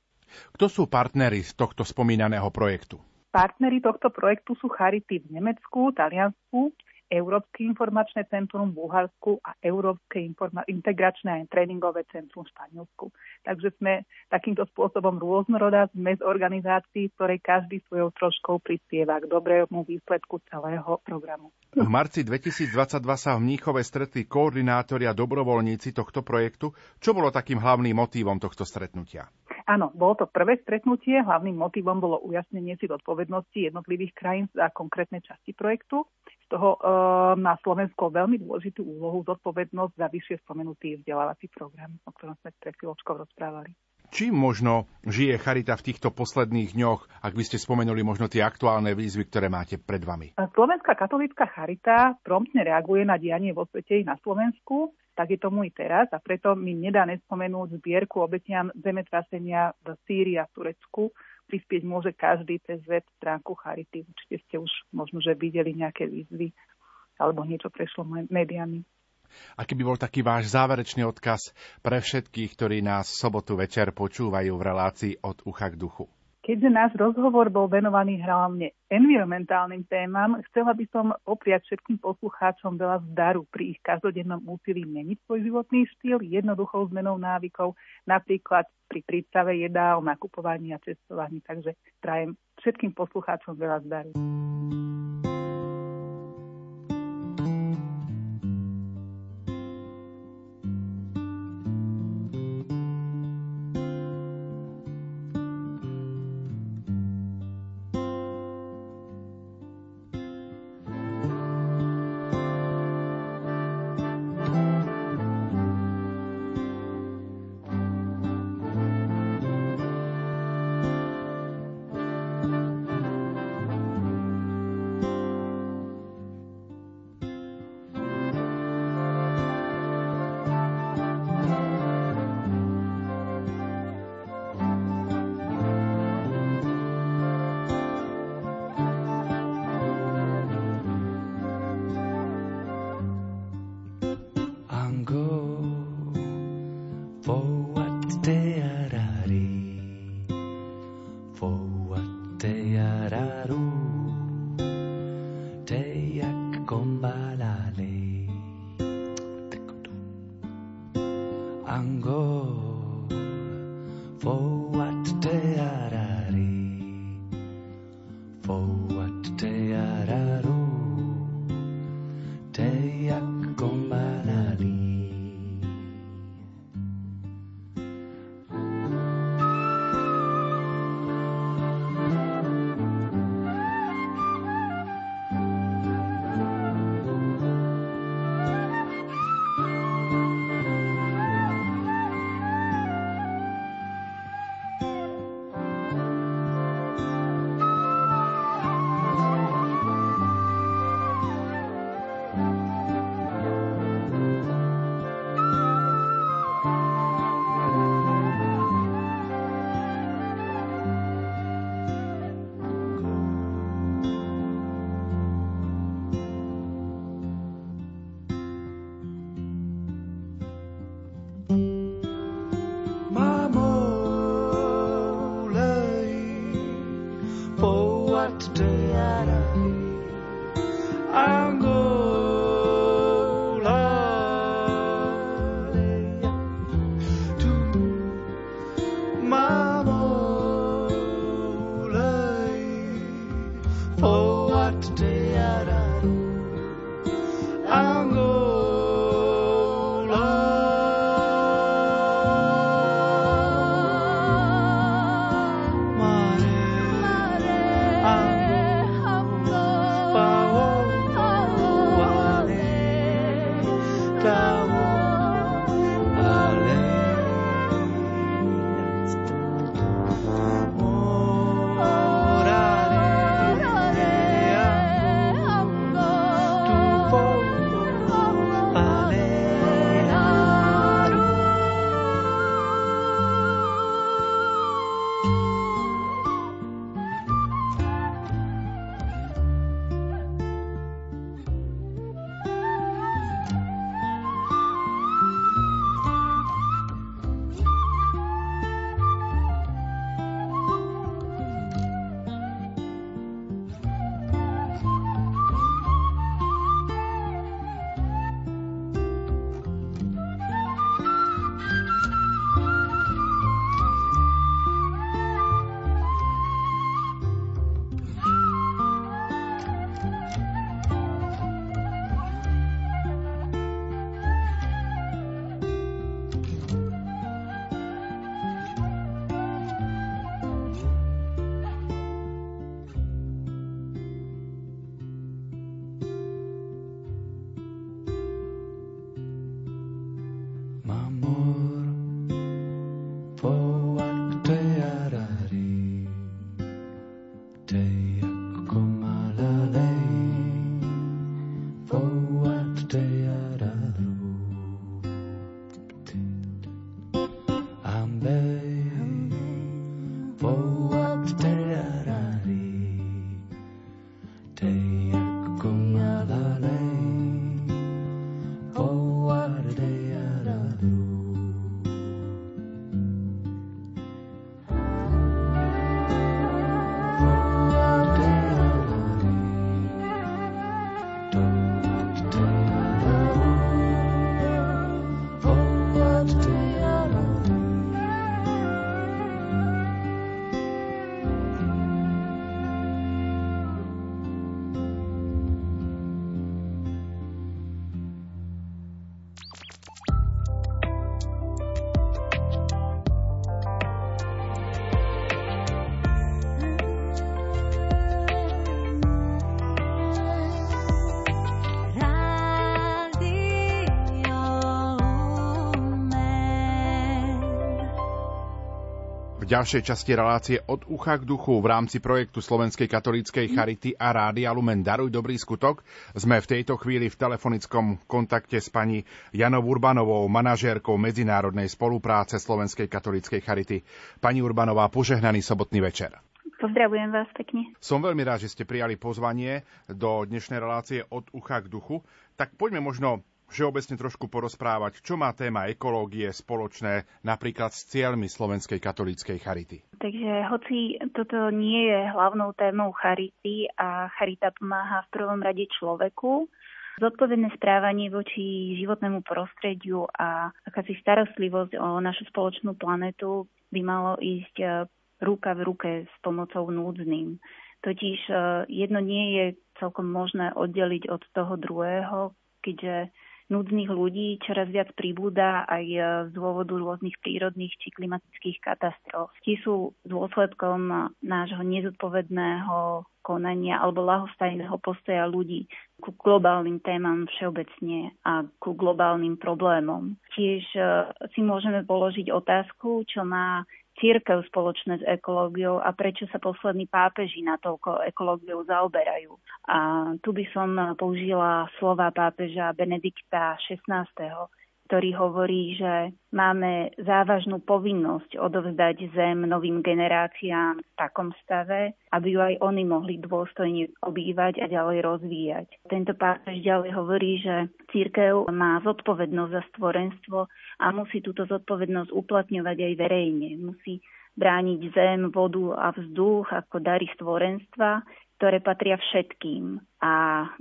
Kto sú partnery z tohto spomínaného projektu? Partnery tohto projektu sú Charity v Nemecku, Taliansku, Európske informačné centrum v Bulharsku a Európske informa- integračné a tréningové centrum v Španielsku. Takže sme takýmto spôsobom rôznorodá zmes organizácií, ktorej každý svojou troškou prispieva k dobrému výsledku celého programu. V marci 2022 sa v Mníchove stretli koordinátori a dobrovoľníci tohto projektu. Čo bolo takým hlavným motívom tohto stretnutia? Áno, bolo to prvé stretnutie. Hlavným motivom bolo ujasnenie si zodpovednosti jednotlivých krajín za konkrétne časti projektu toho e, má Slovensko veľmi dôležitú úlohu, zodpovednosť za vyššie spomenutý vzdelávací program, o ktorom sme pred chvíľočkou rozprávali. Čím možno žije Charita v týchto posledných dňoch, ak by ste spomenuli možno tie aktuálne výzvy, ktoré máte pred vami? Slovenská katolícka Charita promptne reaguje na dianie vo svete i na Slovensku, tak je tomu i teraz a preto mi nedá nespomenúť zbierku obetiam zemetrasenia v Sýrii a v Turecku, prispieť môže každý cez web stránku Charity. Určite ste už možno, že videli nejaké výzvy alebo niečo prešlo médiami. Aký by bol taký váš záverečný odkaz pre všetkých, ktorí nás v sobotu večer počúvajú v relácii od ucha k duchu? Keďže náš rozhovor bol venovaný hlavne environmentálnym témam, chcela by som opriať všetkým poslucháčom veľa zdaru pri ich každodennom úsilí meniť svoj životný štýl jednoduchou zmenou návykov, napríklad pri príprave jedál, nakupovaní a cestovaní. Takže prajem všetkým poslucháčom veľa zdaru. Ďalšej časti relácie od ucha k duchu v rámci projektu Slovenskej katolíckej charity a Rádia Lumen Daruj dobrý skutok sme v tejto chvíli v telefonickom kontakte s pani Janou Urbanovou, manažérkou medzinárodnej spolupráce Slovenskej katolíckej charity. Pani Urbanová, požehnaný sobotný večer. Pozdravujem vás pekne. Som veľmi rád, že ste prijali pozvanie do dnešnej relácie od ucha k duchu. Tak poďme možno všeobecne trošku porozprávať, čo má téma ekológie spoločné napríklad s cieľmi Slovenskej katolíckej charity. Takže hoci toto nie je hlavnou témou charity a charita pomáha v prvom rade človeku, Zodpovedné správanie voči životnému prostrediu a akási starostlivosť o našu spoločnú planetu by malo ísť e, ruka v ruke s pomocou núdznym. Totiž e, jedno nie je celkom možné oddeliť od toho druhého, keďže núdznych ľudí čoraz viac pribúda aj e, z dôvodu rôznych prírodných či klimatických katastrof. Tí sú dôsledkom nášho nezodpovedného konania alebo lahostajného postoja ľudí ku globálnym témam všeobecne a ku globálnym problémom. Tiež e, si môžeme položiť otázku, čo má církev spoločné s ekológiou a prečo sa poslední pápeži toľko ekológiou zaoberajú. A tu by som použila slova pápeža Benedikta XVI ktorý hovorí, že máme závažnú povinnosť odovzdať zem novým generáciám v takom stave, aby ju aj oni mohli dôstojne obývať a ďalej rozvíjať. Tento pápež ďalej hovorí, že církev má zodpovednosť za stvorenstvo a musí túto zodpovednosť uplatňovať aj verejne. Musí brániť zem, vodu a vzduch ako dary stvorenstva ktoré patria všetkým a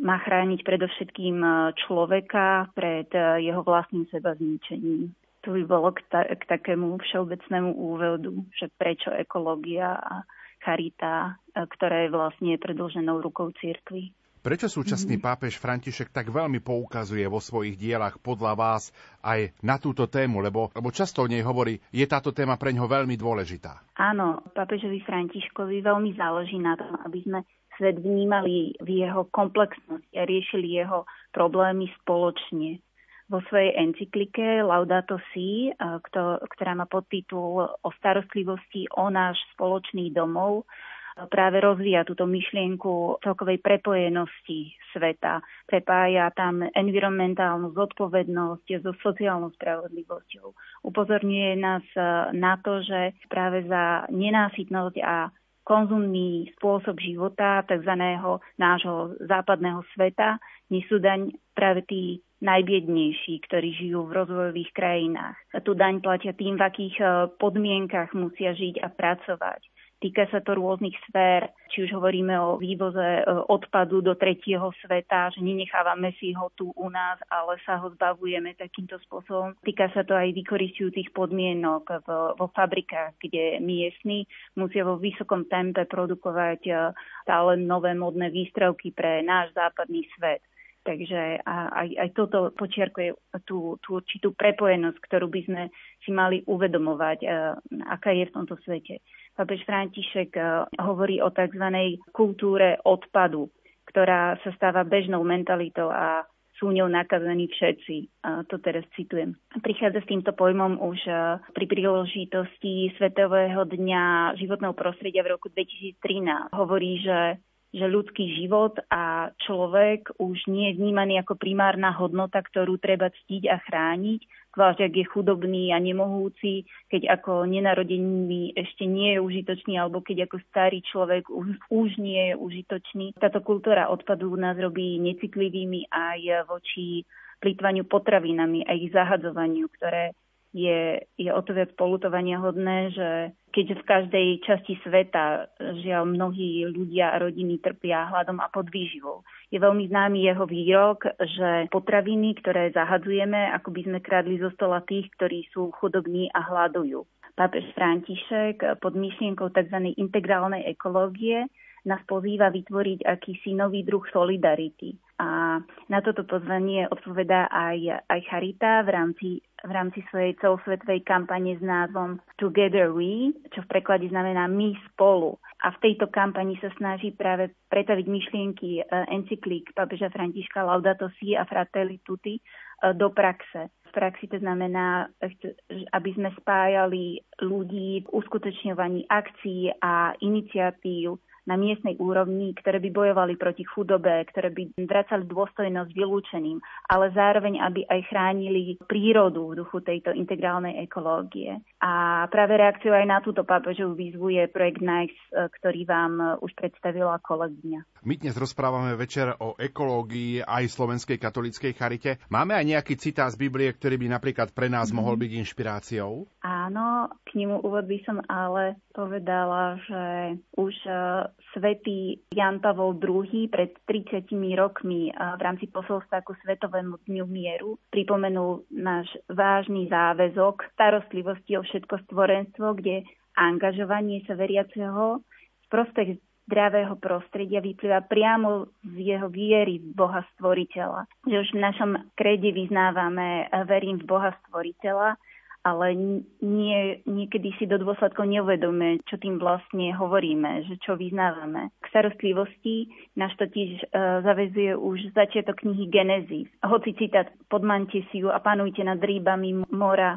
má chrániť predovšetkým e, človeka pred e, jeho vlastným seba zničením. Tu by bolo k, ta- k takému všeobecnému úvodu, že prečo ekológia a charita, e, ktorá je vlastne predlženou rukou cirkvi. Prečo súčasný mm-hmm. pápež František tak veľmi poukazuje vo svojich dielach podľa vás aj na túto tému, lebo, lebo často o nej hovorí, je táto téma pre ňo veľmi dôležitá? Áno, pápežovi Františkovi veľmi záleží na tom, aby sme svet vnímali v jeho komplexnosti a riešili jeho problémy spoločne. Vo svojej encyklike Laudato Si, ktorá má podtitul o starostlivosti o náš spoločný domov, práve rozvíja túto myšlienku celkovej prepojenosti sveta. Prepája tam environmentálnu zodpovednosť so sociálnou spravodlivosťou. Upozorňuje nás na to, že práve za nenásytnosť a konzumný spôsob života tzv. nášho západného sveta nesú daň práve tí najbiednejší, ktorí žijú v rozvojových krajinách. A tú daň platia tým, v akých eh, podmienkach musia žiť a pracovať. Týka sa to rôznych sfér, či už hovoríme o vývoze e, odpadu do tretieho sveta, že nenechávame si ho tu u nás, ale sa ho zbavujeme takýmto spôsobom. Týka sa to aj vykoristujúcich podmienok vo fabrikách, kde miestni musia vo vysokom tempe produkovať e, stále nové modné výstrelky pre náš západný svet. Takže aj, aj toto počiarkuje tú, tú určitú prepojenosť, ktorú by sme si mali uvedomovať, e, aká je v tomto svete. Papež František eh, hovorí o tzv. kultúre odpadu, ktorá sa stáva bežnou mentalitou a sú ňou nakazení všetci. A to teraz citujem. Prichádza s týmto pojmom už eh, pri príležitosti Svetového dňa životného prostredia v roku 2013. Hovorí, že že ľudský život a človek už nie je vnímaný ako primárna hodnota, ktorú treba ctiť a chrániť, zvlášť ak je chudobný a nemohúci, keď ako nenarodený ešte nie je užitočný, alebo keď ako starý človek už, už nie je užitočný. Táto kultúra odpadu nás robí necitlivými aj voči plýtvaniu potravinami a ich zahadzovaniu, ktoré je, je o to viac polutovania hodné, že keďže v každej časti sveta žiaľ mnohí ľudia a rodiny trpia hladom a podvýživou. Je veľmi známy jeho výrok, že potraviny, ktoré zahadzujeme, ako by sme kradli zo stola tých, ktorí sú chudobní a hľadujú. Pápež František pod myšlienkou tzv. integrálnej ekológie nás pozýva vytvoriť akýsi nový druh solidarity. A na toto pozvanie odpovedá aj, aj Charita v rámci, v rámci svojej celosvetovej kampane s názvom Together We, čo v preklade znamená my spolu. A v tejto kampani sa snaží práve pretaviť myšlienky e, encyklík papeža Františka Laudato Si a Fratelli Tutti e, do praxe. V praxi to znamená, aby sme spájali ľudí v uskutočňovaní akcií a iniciatív na miestnej úrovni, ktoré by bojovali proti chudobe, ktoré by vracali dôstojnosť vylúčeným, ale zároveň, aby aj chránili prírodu v duchu tejto integrálnej ekológie. A práve reakciou aj na túto pápežovú výzvu je projekt NICE, ktorý vám už predstavila kolegyňa. My dnes rozprávame večer o ekológii aj slovenskej katolíckej charite. Máme aj nejaký citát z Biblie, ktorý by napríklad pre nás mm-hmm. mohol byť inšpiráciou? Áno, k nemu úvod by som ale povedala, že už svätý Jan Pavol II pred 30 rokmi v rámci posolstva ku Svetovému dňu mieru pripomenul náš vážny záväzok starostlivosti o všetko stvorenstvo, kde angažovanie sa veriaceho prospech zdravého prostredia vyplýva priamo z jeho viery v Boha Stvoriteľa. Že už v našom krede vyznávame verím v Boha Stvoriteľa, ale nie, niekedy si do dôsledkov neuvedome, čo tým vlastne hovoríme, že čo vyznávame. K starostlivosti náš totiž e, zavezuje už začiatok knihy Genesis. Hoci citát podmante si ju a panujte nad rýbami mora,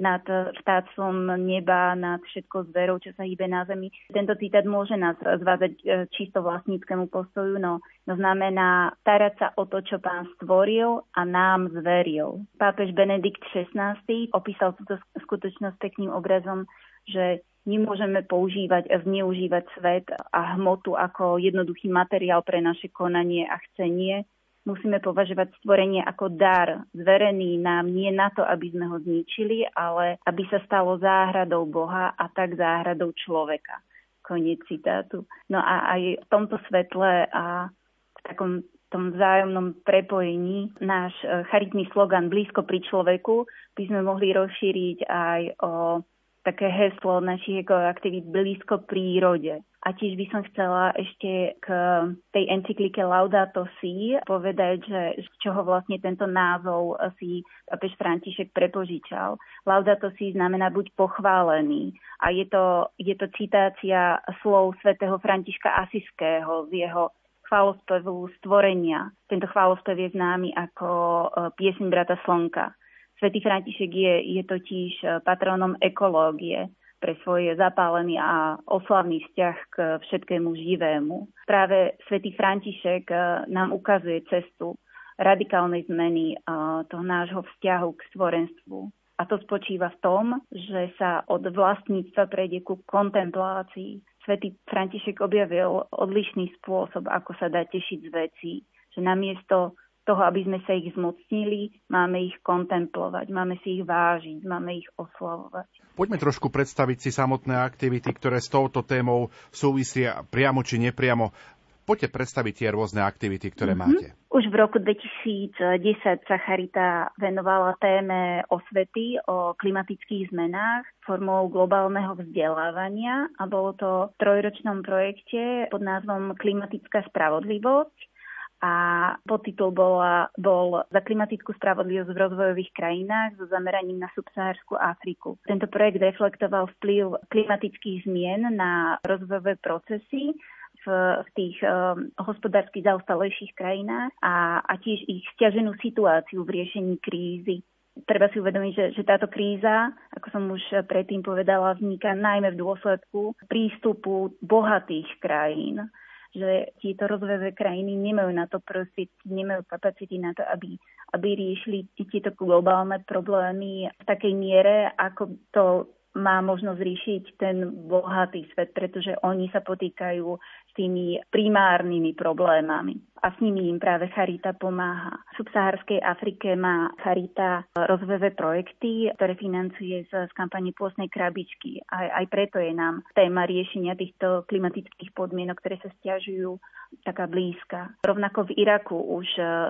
nad vtáctvom neba, nad všetko zverou, čo sa hýbe na zemi. Tento citát môže nás zvázať e, čisto vlastníckému postoju, no, no znamená starať sa o to, čo pán stvoril a nám zveril. Pápež Benedikt XVI opísal túto skutočnosť pekným obrazom, že nemôžeme používať a zneužívať svet a hmotu ako jednoduchý materiál pre naše konanie a chcenie, musíme považovať stvorenie ako dar, zverený nám nie na to, aby sme ho zničili, ale aby sa stalo záhradou Boha a tak záhradou človeka. Koniec citátu. No a aj v tomto svetle a v takom tom vzájomnom prepojení náš e, charitný slogan blízko pri človeku by sme mohli rozšíriť aj o také heslo našich ekoaktivít blízko prírode. A tiež by som chcela ešte k tej encyklike Laudato Si povedať, že z čoho vlastne tento názov si papež František prepožičal. Laudato Si znamená buď pochválený. A je to, je to citácia slov svätého Františka Asiského z jeho chválospevu stvorenia. Tento chválospev je známy ako e, pieseň brata Slnka. Svetý František je, je totiž e, patrónom ekológie pre svoj zapálený a oslavný vzťah k všetkému živému. Práve svätý František eh, nám ukazuje cestu radikálnej zmeny eh, toho nášho vzťahu k stvorenstvu. A to spočíva v tom, že sa od vlastníctva prejde ku kontemplácii. Svetý František objavil odlišný spôsob, ako sa dá tešiť z vecí. Že namiesto toho, aby sme sa ich zmocnili, máme ich kontemplovať, máme si ich vážiť, máme ich oslavovať. Poďme trošku predstaviť si samotné aktivity, ktoré s touto témou súvisia priamo či nepriamo. Poďte predstaviť tie rôzne aktivity, ktoré mm-hmm. máte. Už v roku 2010 sa Charita venovala téme osvety o klimatických zmenách formou globálneho vzdelávania a bolo to v trojročnom projekte pod názvom Klimatická spravodlivosť a podtitul bola, bol za klimatickú spravodlivosť v rozvojových krajinách so zameraním na subsahárskú Afriku. Tento projekt reflektoval vplyv klimatických zmien na rozvojové procesy v, v tých um, hospodársky zaostalejších krajinách a, a tiež ich stiaženú situáciu v riešení krízy. Treba si uvedomiť, že, že táto kríza, ako som už predtým povedala, vzniká najmä v dôsledku prístupu bohatých krajín že tieto rozvojové krajiny nemajú na to prostriedky, nemajú kapacity na to, aby, aby riešili tieto globálne problémy v takej miere, ako to má možnosť riešiť ten bohatý svet, pretože oni sa potýkajú s tými primárnymi problémami a s nimi im práve Charita pomáha. V subsahárskej Afrike má Charita rozvojové projekty, ktoré financuje z, z kampane pôsnej krabičky. Aj, aj preto je nám téma riešenia týchto klimatických podmienok, ktoré sa stiažujú, taká blízka. Rovnako v Iraku už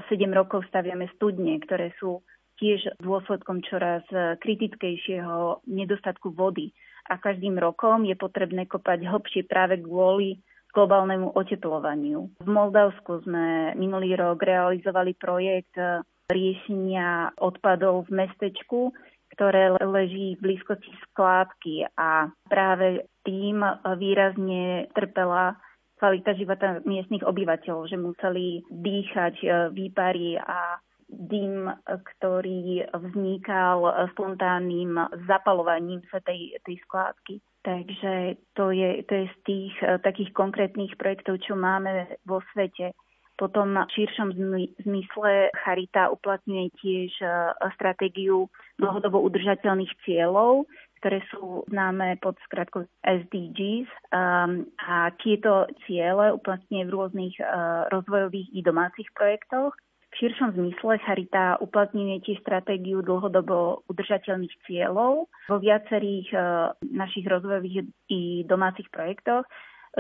7 eh, rokov staviame studne, ktoré sú tiež dôsledkom čoraz kritickejšieho nedostatku vody. A každým rokom je potrebné kopať hlbšie práve kvôli globálnemu oteplovaniu. V Moldavsku sme minulý rok realizovali projekt riešenia odpadov v mestečku, ktoré leží v blízkosti skládky a práve tým výrazne trpela kvalita života miestnych obyvateľov, že museli dýchať výpary a dym, ktorý vznikal spontánnym zapalovaním sa tej, tej skládky. Takže to je, to je z tých uh, takých konkrétnych projektov, čo máme vo svete. Potom v širšom zmysle Charita uplatňuje tiež stratégiu dlhodobo udržateľných cieľov, ktoré sú známe pod skratkou SDGs um, a tieto ciele uplatňuje v rôznych rozvojových i domácich projektoch. V širšom zmysle Charita uplatňuje tiež stratégiu dlhodobo udržateľných cieľov vo viacerých uh, našich rozvojových i domácich projektoch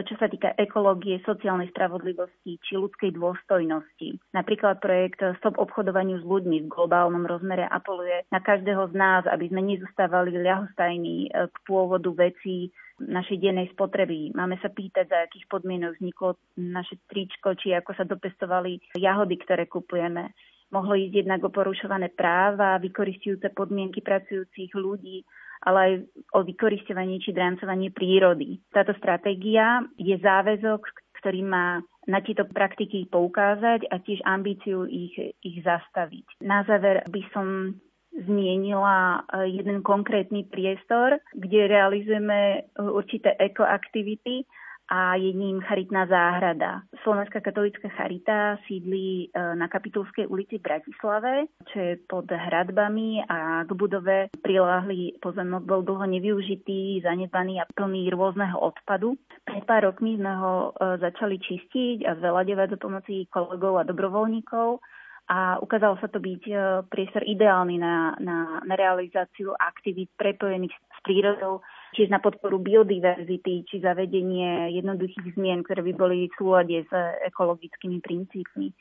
čo sa týka ekológie, sociálnej spravodlivosti či ľudskej dôstojnosti. Napríklad projekt Stop obchodovaniu s ľuďmi v globálnom rozmere apeluje na každého z nás, aby sme nezostávali ľahostajní eh, k pôvodu vecí našej dennej spotreby. Máme sa pýtať, za akých podmienok vzniklo naše tričko, či ako sa dopestovali jahody, ktoré kupujeme. Mohlo ísť jednak o porušované práva, vykoristujúce podmienky pracujúcich ľudí, ale aj o vykoristovaní či drancovanie prírody. Táto stratégia je záväzok, ktorý má na tieto praktiky poukázať a tiež ambíciu ich, ich zastaviť. Na záver by som zmienila eh, jeden konkrétny priestor, kde realizujeme eh, určité ekoaktivity a je ním Charitná záhrada. Slovenská katolická charita sídli e, na Kapitulskej ulici v Bratislave, čo je pod hradbami a k budove priláhli pozemok bol dlho nevyužitý, zanedbaný a plný rôzneho odpadu. Pred pár rokmi sme ho e, začali čistiť a zvelaďovať za pomoci kolegov a dobrovoľníkov a ukázalo sa to byť e, priestor ideálny na, na, na realizáciu aktivít prepojených s prírodou, čiže na podporu biodiverzity, či zavedenie jednoduchých zmien, ktoré by boli v súlade s ekologickými princípmi.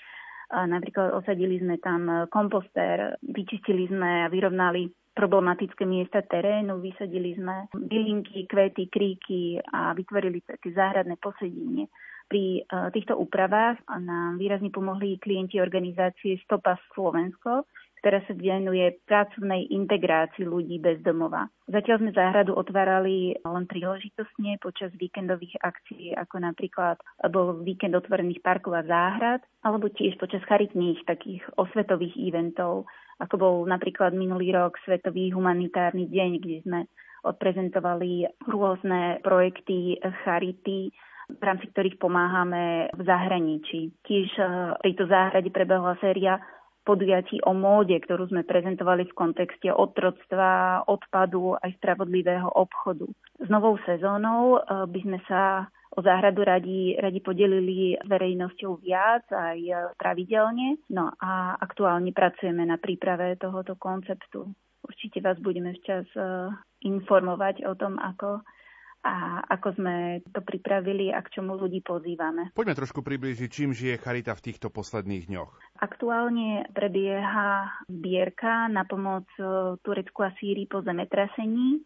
Napríklad osadili sme tam komposter, vyčistili sme a vyrovnali problematické miesta terénu, vysadili sme bylinky, kvety, kríky a vytvorili také záhradné posedenie. Pri e, týchto úpravách nám výrazne pomohli klienti organizácie Stopa Slovensko, ktorá sa venuje pracovnej integrácii ľudí bez domova. Zatiaľ sme záhradu otvárali len príležitostne počas víkendových akcií, ako napríklad bol víkend otvorených parkov a záhrad, alebo tiež počas charitných takých osvetových eventov, ako bol napríklad minulý rok Svetový humanitárny deň, kde sme odprezentovali rôzne projekty charity, v rámci ktorých pomáhame v zahraničí. Tiež v tejto záhrade prebehla séria podujatí o móde, ktorú sme prezentovali v kontexte otroctva, odpadu aj spravodlivého obchodu. S novou sezónou eh, by sme sa o záhradu radi, radi podelili s verejnosťou viac aj eh, pravidelne. No a aktuálne pracujeme na príprave tohoto konceptu. Určite vás budeme včas eh, informovať o tom, ako a ako sme to pripravili a k čomu ľudí pozývame. Poďme trošku približiť, čím žije Charita v týchto posledných dňoch. Aktuálne prebieha zbierka na pomoc Turecku a Sýrii po zemetrasení.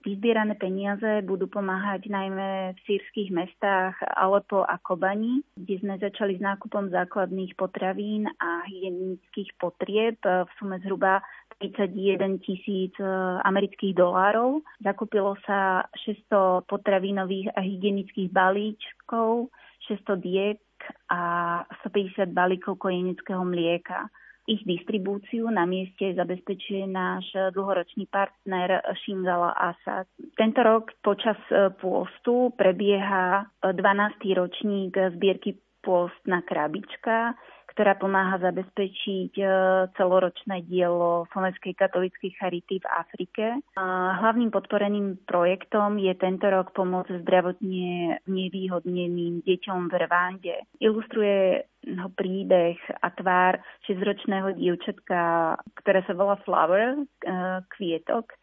Vyzbierané peniaze budú pomáhať najmä v sírskych mestách Alepo a Kobani, kde sme začali s nákupom základných potravín a hygienických potrieb v sume zhruba 31 tisíc e, amerických dolárov. Zakúpilo sa 600 potravinových a hygienických balíčkov, 600 diek a 150 balíkov kojenického mlieka. Ich distribúciu na mieste zabezpečuje náš dlhoročný partner Shingala Asad. Tento rok počas e, pôstu prebieha 12. E, ročník zbierky pôstna krabička, ktorá pomáha zabezpečiť e, celoročné dielo Slovenskej katolíckej charity v Afrike. A hlavným podporeným projektom je tento rok pomoc zdravotne nevýhodneným deťom v Rwande. Ilustruje ho príbeh a tvár 6-ročného dievčatka, ktoré sa volá Flower, e, kvietok,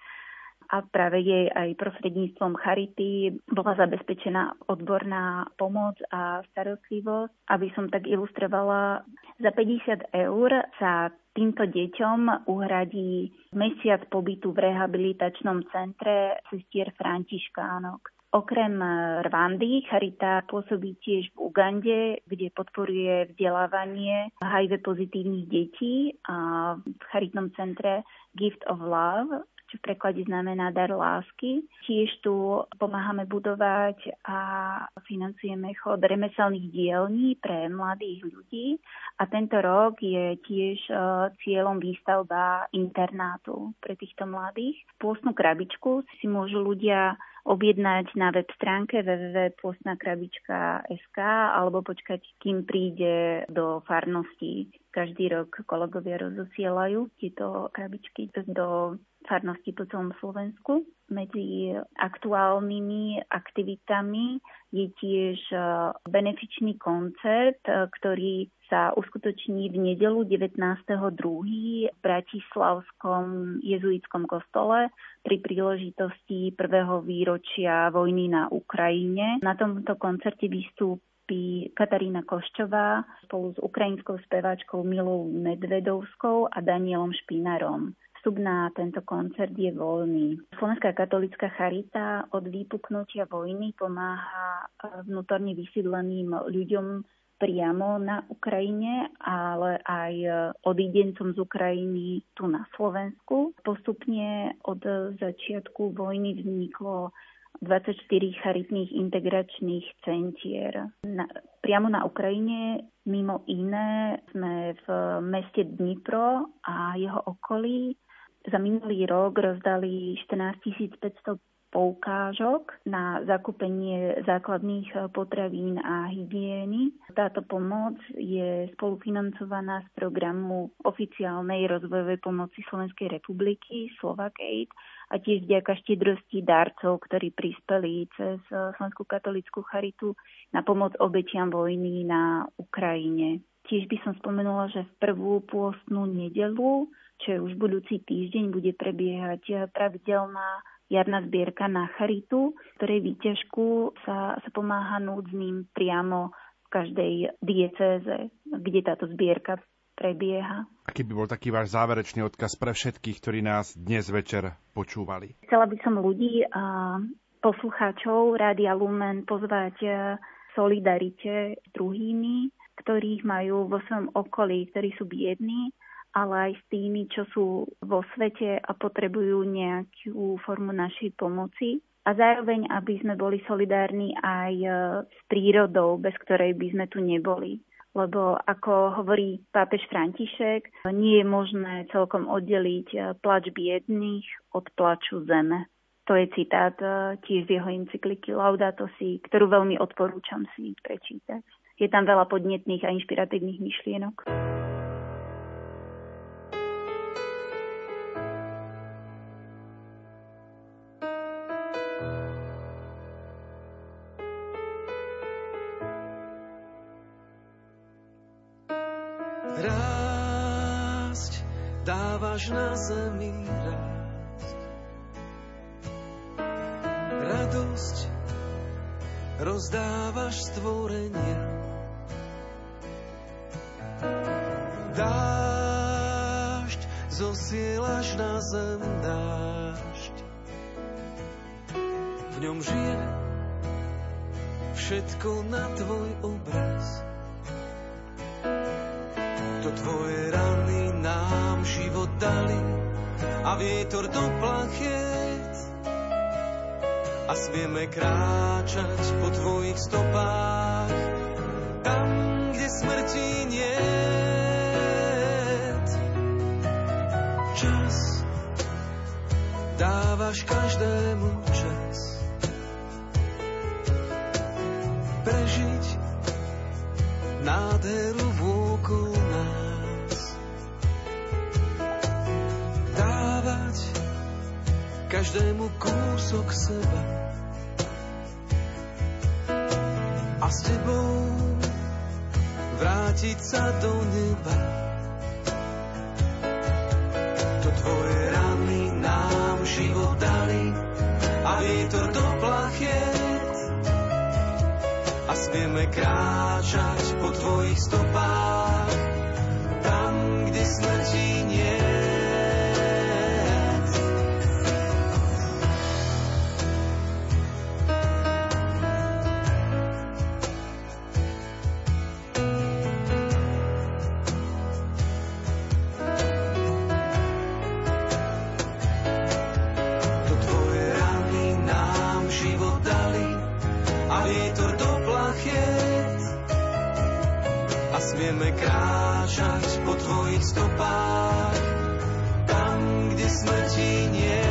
a práve jej aj prostredníctvom Charity bola zabezpečená odborná pomoc a starostlivosť. Aby som tak ilustrovala, za 50 eur sa týmto deťom uhradí mesiac pobytu v rehabilitačnom centre sestier Františkánok. Okrem Rwandy Charita pôsobí tiež v Ugande, kde podporuje vzdelávanie HIV pozitívnych detí a v charitnom centre Gift of Love čo v preklade znamená dar lásky. Tiež tu pomáhame budovať a financujeme chod remeselných dielní pre mladých ľudí a tento rok je tiež e, cieľom výstavba internátu pre týchto mladých. Pôstnu krabičku si môžu ľudia objednať na web stránke www.pôstnakrabička.sk alebo počkať, kým príde do farnosti. Každý rok kolegovia rozosielajú tieto krabičky do farnosti po celom Slovensku. Medzi aktuálnymi aktivitami je tiež e, benefičný koncert, e, ktorý sa uskutoční v nedelu 19.2. v Bratislavskom jezuitskom kostole pri príležitosti prvého výročia vojny na Ukrajine. Na tomto koncerte vystúpi Katarína Koščová spolu s ukrajinskou speváčkou Milou Medvedovskou a Danielom Špinarom. Vstup na tento koncert je voľný. Slovenská katolická charita od vypuknutia vojny pomáha eh, vnútorne vysídleným ľuďom priamo na Ukrajine, ale aj eh, odídencom z Ukrajiny tu na Slovensku. Postupne od začiatku vojny vzniklo 24 charitných integračných centier. Na, priamo na Ukrajine mimo iné sme v meste Dnipro a jeho okolí za minulý rok rozdali 14 500 poukážok na zakúpenie základných potravín a hygieny. Táto pomoc je spolufinancovaná z programu oficiálnej rozvojovej pomoci Slovenskej republiky Slovak Aid a tiež vďaka štedrosti darcov, ktorí prispeli cez Slovenskú katolickú charitu na pomoc obetiam vojny na Ukrajine. Tiež by som spomenula, že v prvú pôstnú nedelu čo je už budúci týždeň, bude prebiehať pravidelná jarná zbierka na charitu, ktorej výťažku sa, sa pomáha núdznym priamo v každej diecéze, kde táto zbierka prebieha. Aký by bol taký váš záverečný odkaz pre všetkých, ktorí nás dnes večer počúvali? Chcela by som ľudí a poslucháčov Rádia Lumen pozvať solidarite s druhými, ktorých majú vo svojom okolí, ktorí sú biední ale aj s tými, čo sú vo svete a potrebujú nejakú formu našej pomoci. A zároveň, aby sme boli solidárni aj e, s prírodou, bez ktorej by sme tu neboli. Lebo ako hovorí pápež František, nie je možné celkom oddeliť e, plač biedných od plaču zeme. To je citát e, tiež z jeho encykliky Laudato Si, ktorú veľmi odporúčam si prečítať. Je tam veľa podnetných a inšpiratívnych myšlienok. Dávaš na zemi rásť. Radosť rozdávaš stvorenia. Dážď zosielaš na zem dážď. V ňom žije všetko na tvoj obraz. To tvoje rany nám život dali a vietor do plachiet a smieme kráčať po tvojich stopách tam, kde smrti nie. Čas dávaš každému každému kúsok seba. A s tebou vrátiť sa do neba. To tvoje rany nám život dali a vietor do plachiet. A smieme kráčať po tvojich stopách vietor do plachet a smieme kráčať po tvojich stopách tam, kde smrti nie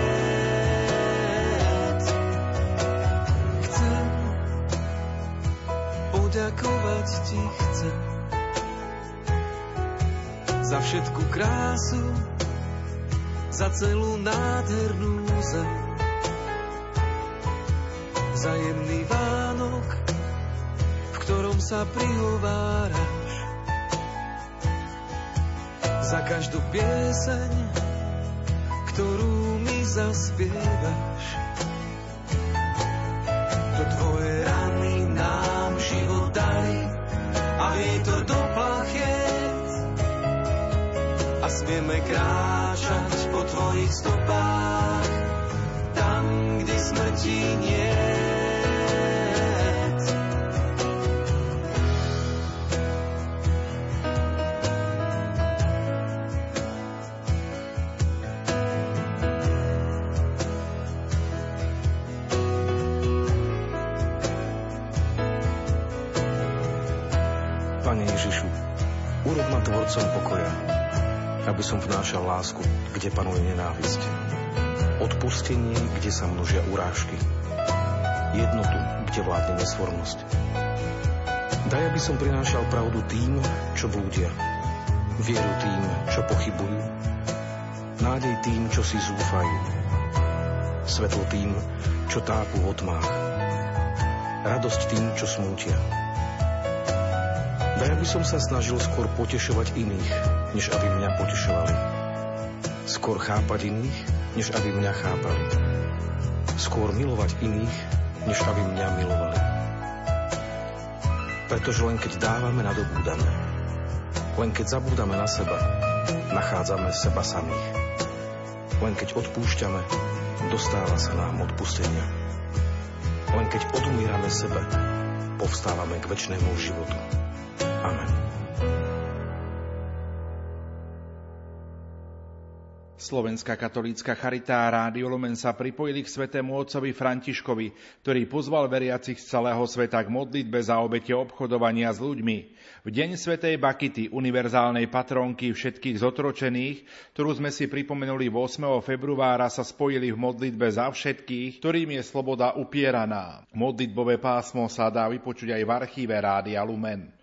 Chcem poďakovať ti chcem za všetku krásu, za celú nádhernú zem. Zajemný sa prihováraš, za každú pieseň, ktorú mi zaspievaš. To tvoje rany nám život dali a vietor do plachiet a smieme kráčať po tvojich stopách tam, kde smrti nie aby vnášal lásku, kde panuje nenávisť. Odpustenie, kde sa množia urážky. Jednotu, kde vládne nesvornosť. Daj, aby som prinášal pravdu tým, čo blúdia. Vieru tým, čo pochybujú. Nádej tým, čo si zúfajú. Svetlo tým, čo tápu v otmách. Radosť tým, čo smútia Daj, by som sa snažil skôr potešovať iných, než aby mňa potešovali. Skôr chápať iných, než aby mňa chápali. Skôr milovať iných, než aby mňa milovali. Pretože len keď dávame, nadobúdame. Len keď zabúdame na seba, nachádzame seba samých. Len keď odpúšťame, dostáva sa nám odpustenia. Len keď odumírame sebe, povstávame k väčšnému životu. Slovenská katolícka charita a Rádio Lumen sa pripojili k svetému otcovi Františkovi, ktorý pozval veriacich z celého sveta k modlitbe za obete obchodovania s ľuďmi. V deň svätej Bakity, univerzálnej patronky všetkých zotročených, ktorú sme si pripomenuli 8. februára, sa spojili v modlitbe za všetkých, ktorým je sloboda upieraná. Modlitbové pásmo sa dá vypočuť aj v archíve Rádia Lumen.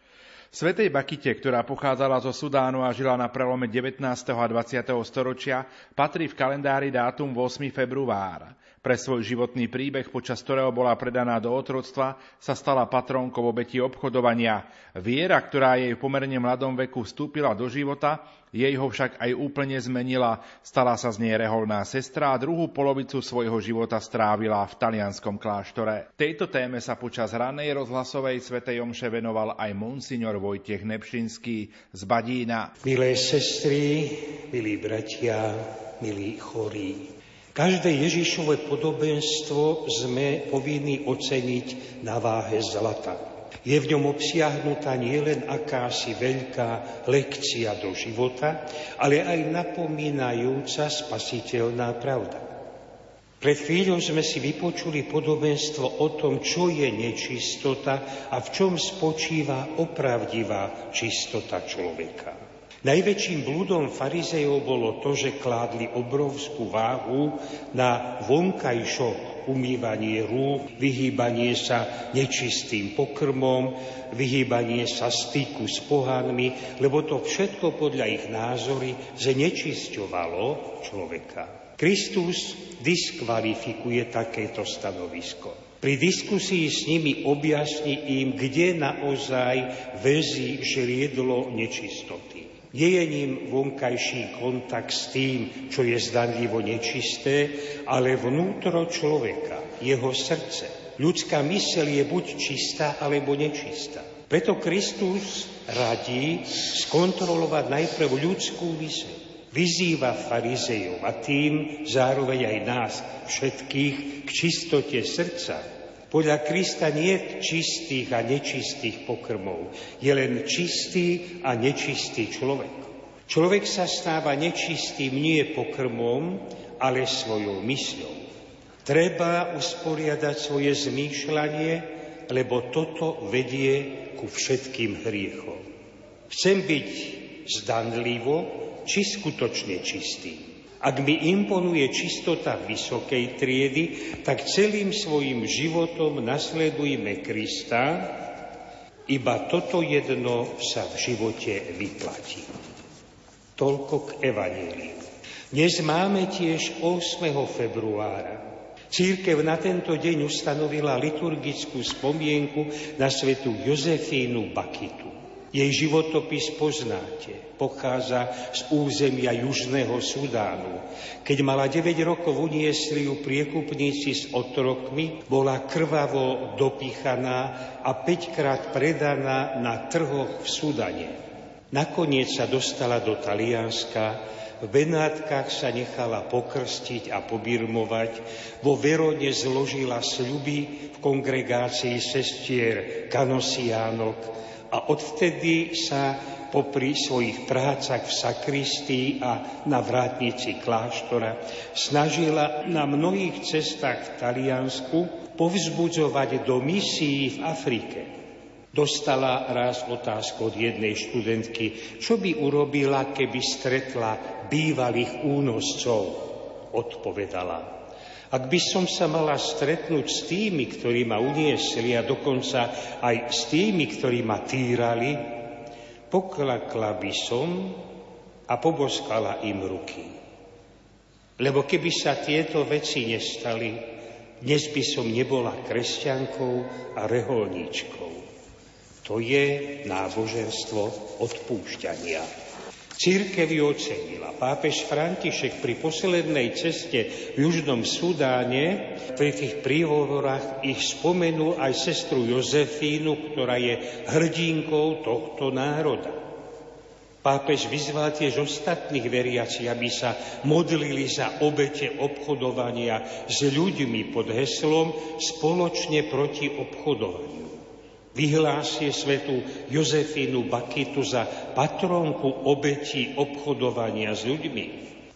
Svetej Bakite, ktorá pochádzala zo Sudánu a žila na prelome 19. a 20. storočia, patrí v kalendári dátum 8. február. Pre svoj životný príbeh, počas ktorého bola predaná do otroctva, sa stala patrónkou obeti obchodovania. Viera, ktorá jej v pomerne mladom veku vstúpila do života, jej ho však aj úplne zmenila. Stala sa z nej reholná sestra a druhú polovicu svojho života strávila v talianskom kláštore. Tejto téme sa počas ranej rozhlasovej svetej omše venoval aj monsignor Vojtech Nepšinský z Badína. Milé sestry, milí bratia, milí chorí, Každé Ježišové podobenstvo sme povinni oceniť na váhe zlata. Je v ňom obsiahnutá nielen akási veľká lekcia do života, ale aj napomínajúca spasiteľná pravda. Pred chvíľou sme si vypočuli podobenstvo o tom, čo je nečistota a v čom spočíva opravdivá čistota človeka. Najväčším blúdom farizejov bolo to, že kládli obrovskú váhu na vonkajšok umývanie rúk, vyhýbanie sa nečistým pokrmom, vyhýbanie sa styku s pohanmi, lebo to všetko podľa ich názory znečisťovalo človeka. Kristus diskvalifikuje takéto stanovisko. Pri diskusii s nimi objasní im, kde naozaj väzí žriedlo nečistoty. Nie je ním vonkajší kontakt s tým, čo je zdanlivo nečisté, ale vnútro človeka, jeho srdce. Ľudská mysel je buď čistá, alebo nečistá. Preto Kristus radí skontrolovať najprv ľudskú mysel. Vyzýva farizejov a tým zároveň aj nás všetkých k čistote srdca, podľa Krista nie čistých a nečistých pokrmov. Je len čistý a nečistý človek. Človek sa stáva nečistým nie pokrmom, ale svojou mysľou. Treba usporiadať svoje zmýšľanie, lebo toto vedie ku všetkým hriechom. Chcem byť zdanlivo či skutočne čistý. Ak mi imponuje čistota vysokej triedy, tak celým svojim životom nasledujme Krista Iba toto jedno sa v živote vyplatí. Toľko k Evaníliu. Dnes máme tiež 8. februára. Církev na tento deň ustanovila liturgickú spomienku na svetu Jozefínu Bakitu. Jej životopis poznáte. Pochádza z územia Južného Sudánu. Keď mala 9 rokov, uniesli ju priekupníci s otrokmi, bola krvavo dopíchaná a 5 krát predaná na trhoch v Sudane. Nakoniec sa dostala do Talianska, v Benátkach sa nechala pokrstiť a pobirmovať, vo Verone zložila sľuby v kongregácii sestier kanosiánok a odvtedy sa popri svojich prácach v sakristii a na vrátnici kláštora snažila na mnohých cestách v Taliansku povzbudzovať do misií v Afrike. Dostala raz otázku od jednej študentky, čo by urobila, keby stretla bývalých únoscov. Odpovedala, ak by som sa mala stretnúť s tými, ktorí ma uniesli a dokonca aj s tými, ktorí ma týrali, poklakla by som a poboskala im ruky. Lebo keby sa tieto veci nestali, dnes by som nebola kresťankou a reholníčkou. To je náboženstvo odpúšťania. Církev ju ocenila. Pápež František pri poslednej ceste v Južnom Sudáne pri tých príhovorách ich spomenul aj sestru Jozefínu, ktorá je hrdinkou tohto národa. Pápež vyzval tiež ostatných veriaci, aby sa modlili za obete obchodovania s ľuďmi pod heslom spoločne proti obchodovaniu vyhlásie svetu Jozefínu Bakitu za patrónku obetí obchodovania s ľuďmi.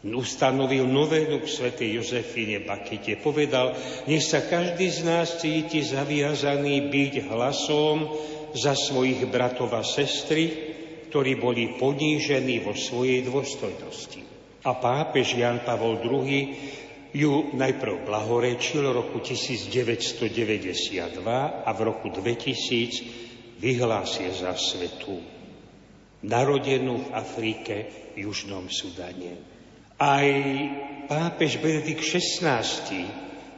Ustanovil novénu k svetej Jozefíne Bakite. Povedal, nech sa každý z nás cíti zaviazaný byť hlasom za svojich bratov a sestry, ktorí boli ponížení vo svojej dôstojnosti. A pápež Jan Pavol II ju najprv blahorečil roku 1992 a v roku 2000 vyhlásil za svetu narodenú v Afrike v Južnom Sudane. Aj pápež Benedikt XVI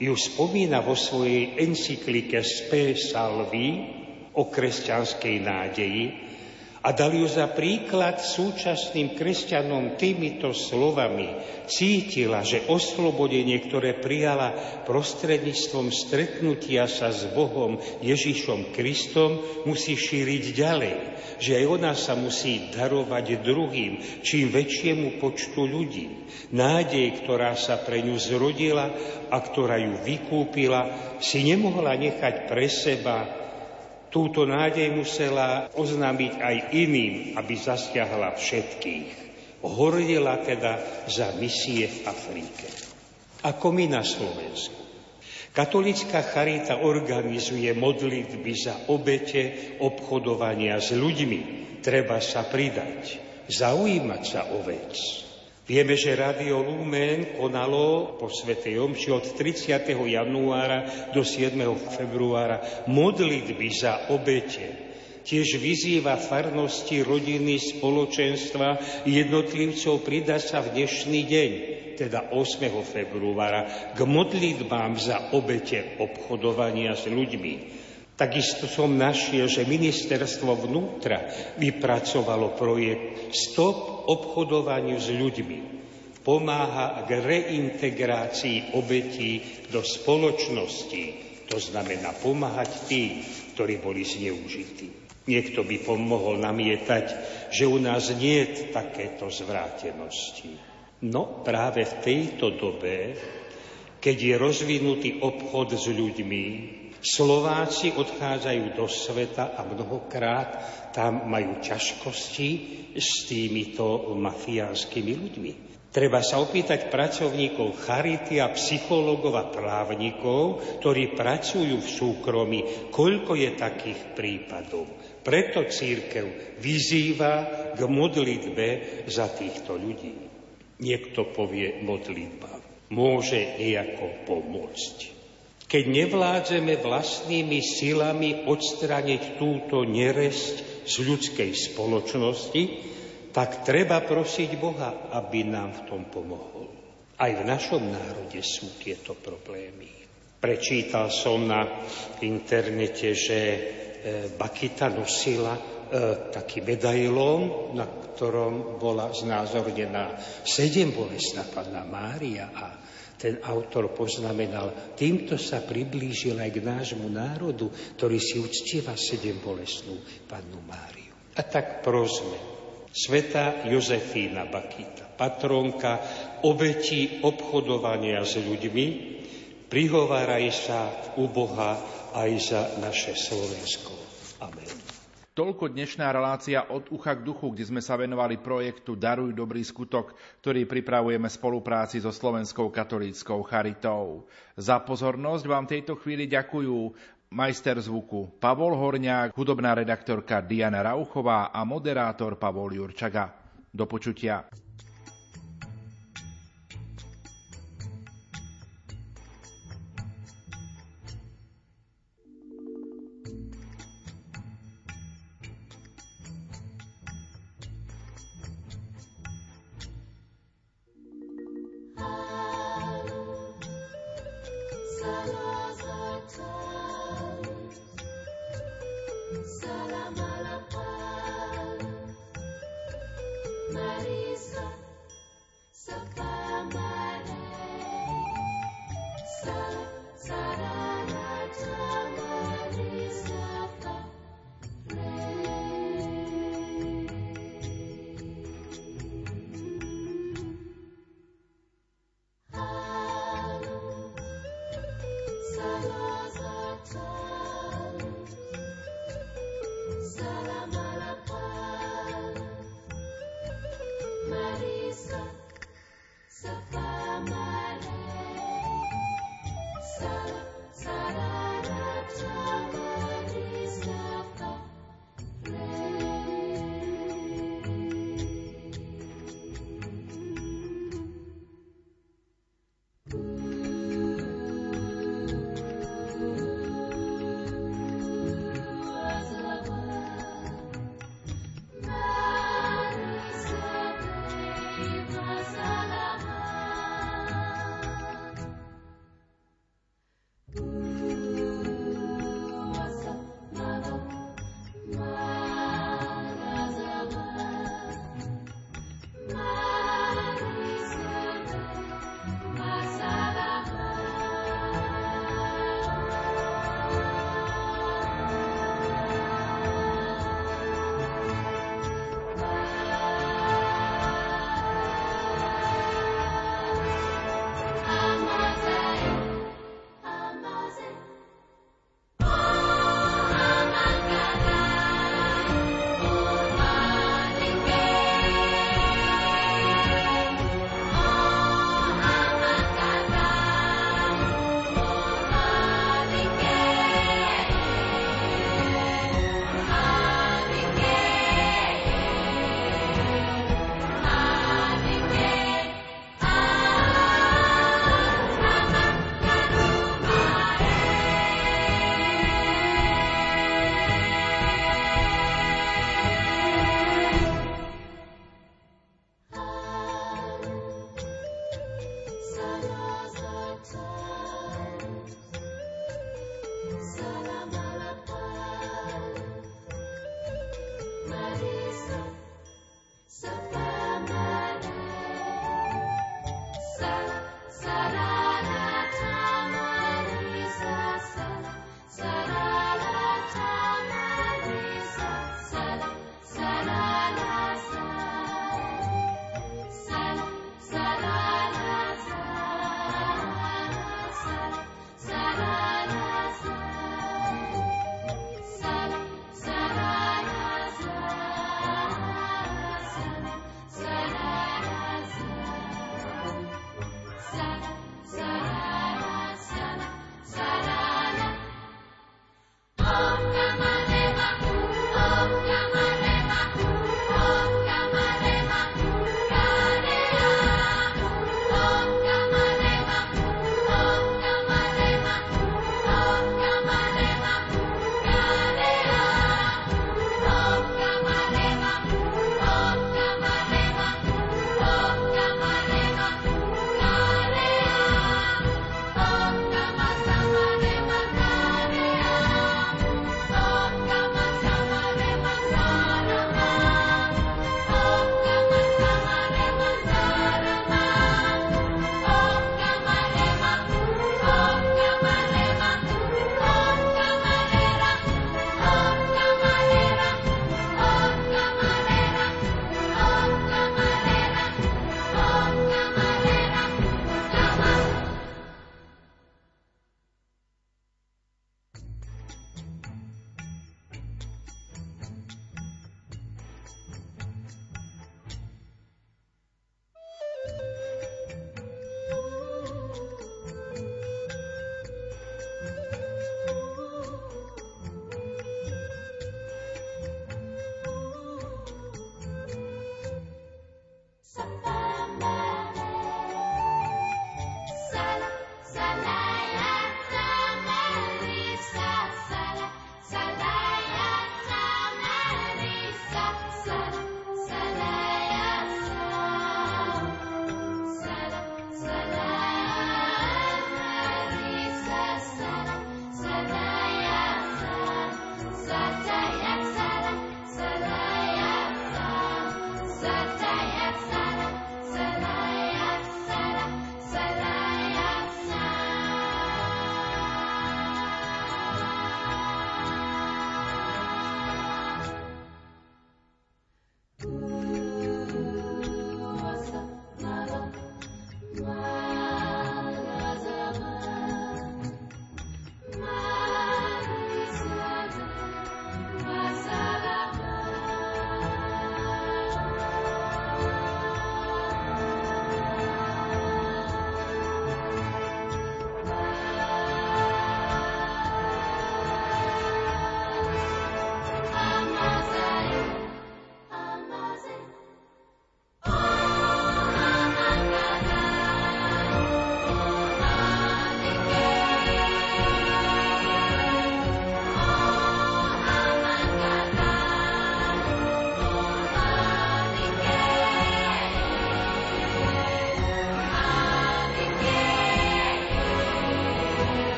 ju spomína vo svojej encyklike Spe Salvi o kresťanskej nádeji, a dal ju za príklad súčasným kresťanom týmito slovami. Cítila, že oslobodenie, ktoré prijala prostredníctvom stretnutia sa s Bohom Ježišom Kristom, musí šíriť ďalej. Že aj ona sa musí darovať druhým, čím väčšiemu počtu ľudí. Nádej, ktorá sa pre ňu zrodila a ktorá ju vykúpila, si nemohla nechať pre seba Túto nádej musela oznámiť aj iným, aby zasiahla všetkých. Horlila teda za misie v Afrike. Ako my na Slovensku. Katolická charita organizuje modlitby za obete obchodovania s ľuďmi. Treba sa pridať, zaujímať sa o vec. Vieme, že Radio Lumen konalo po Svetej Omši od 30. januára do 7. februára modlitby za obete. Tiež vyzýva farnosti, rodiny, spoločenstva jednotlivcov pridať sa v dnešný deň, teda 8. februára, k modlitbám za obete obchodovania s ľuďmi. Takisto som našiel, že ministerstvo vnútra vypracovalo projekt Stop obchodovaniu s ľuďmi. Pomáha k reintegrácii obetí do spoločnosti. To znamená pomáhať tým, ktorí boli zneužití. Niekto by pomohol namietať, že u nás nie je takéto zvrátenosti. No práve v tejto dobe, keď je rozvinutý obchod s ľuďmi, Slováci odchádzajú do sveta a mnohokrát tam majú ťažkosti s týmito mafiánskymi ľuďmi. Treba sa opýtať pracovníkov charity a psychológov a právnikov, ktorí pracujú v súkromí, koľko je takých prípadov. Preto církev vyzýva k modlitbe za týchto ľudí. Niekto povie modlitba. Môže nejako pomôcť. Keď nevládzeme vlastnými silami odstraniť túto neresť z ľudskej spoločnosti, tak treba prosiť Boha, aby nám v tom pomohol. Aj v našom národe sú tieto problémy. Prečítal som na internete, že e, Bakita nosila e, taký medailón, na ktorom bola znázornená sedem bolestná panna Mária a ten autor poznamenal, týmto sa priblížil aj k nášmu národu, ktorý si uctieva sedem bolestnú pannu Máriu. A tak prosme, Sveta Jozefína Bakita, patronka obetí obchodovania s ľuďmi, prihováraj sa u Boha aj za naše Slovensko. Toľko dnešná relácia od ucha k duchu, kde sme sa venovali projektu Daruj dobrý skutok, ktorý pripravujeme v spolupráci so Slovenskou katolíckou charitou. Za pozornosť vám tejto chvíli ďakujú majster zvuku Pavol Horňák, hudobná redaktorka Diana Rauchová a moderátor Pavol Jurčaga. Do počutia.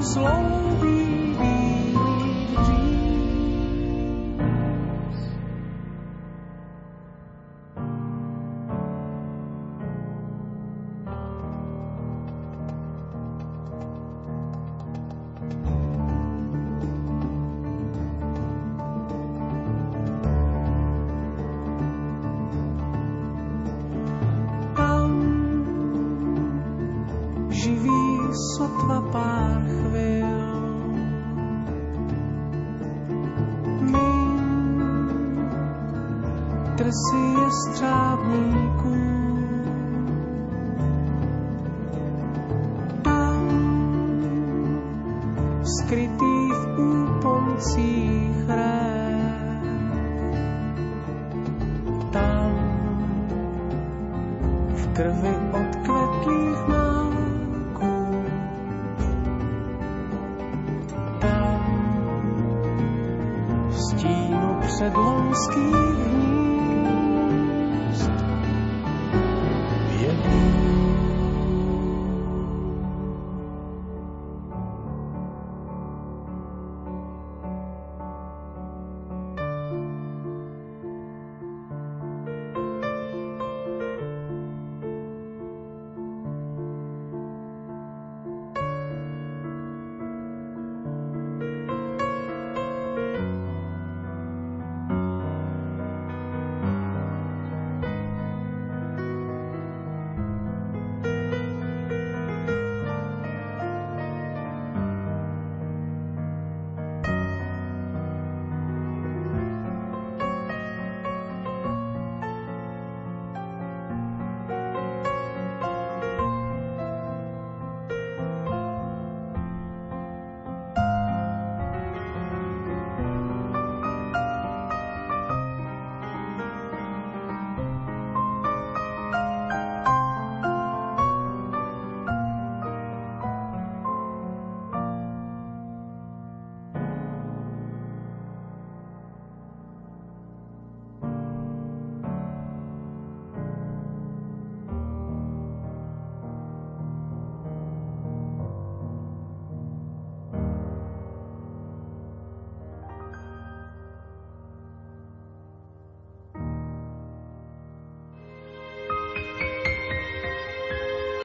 Trsy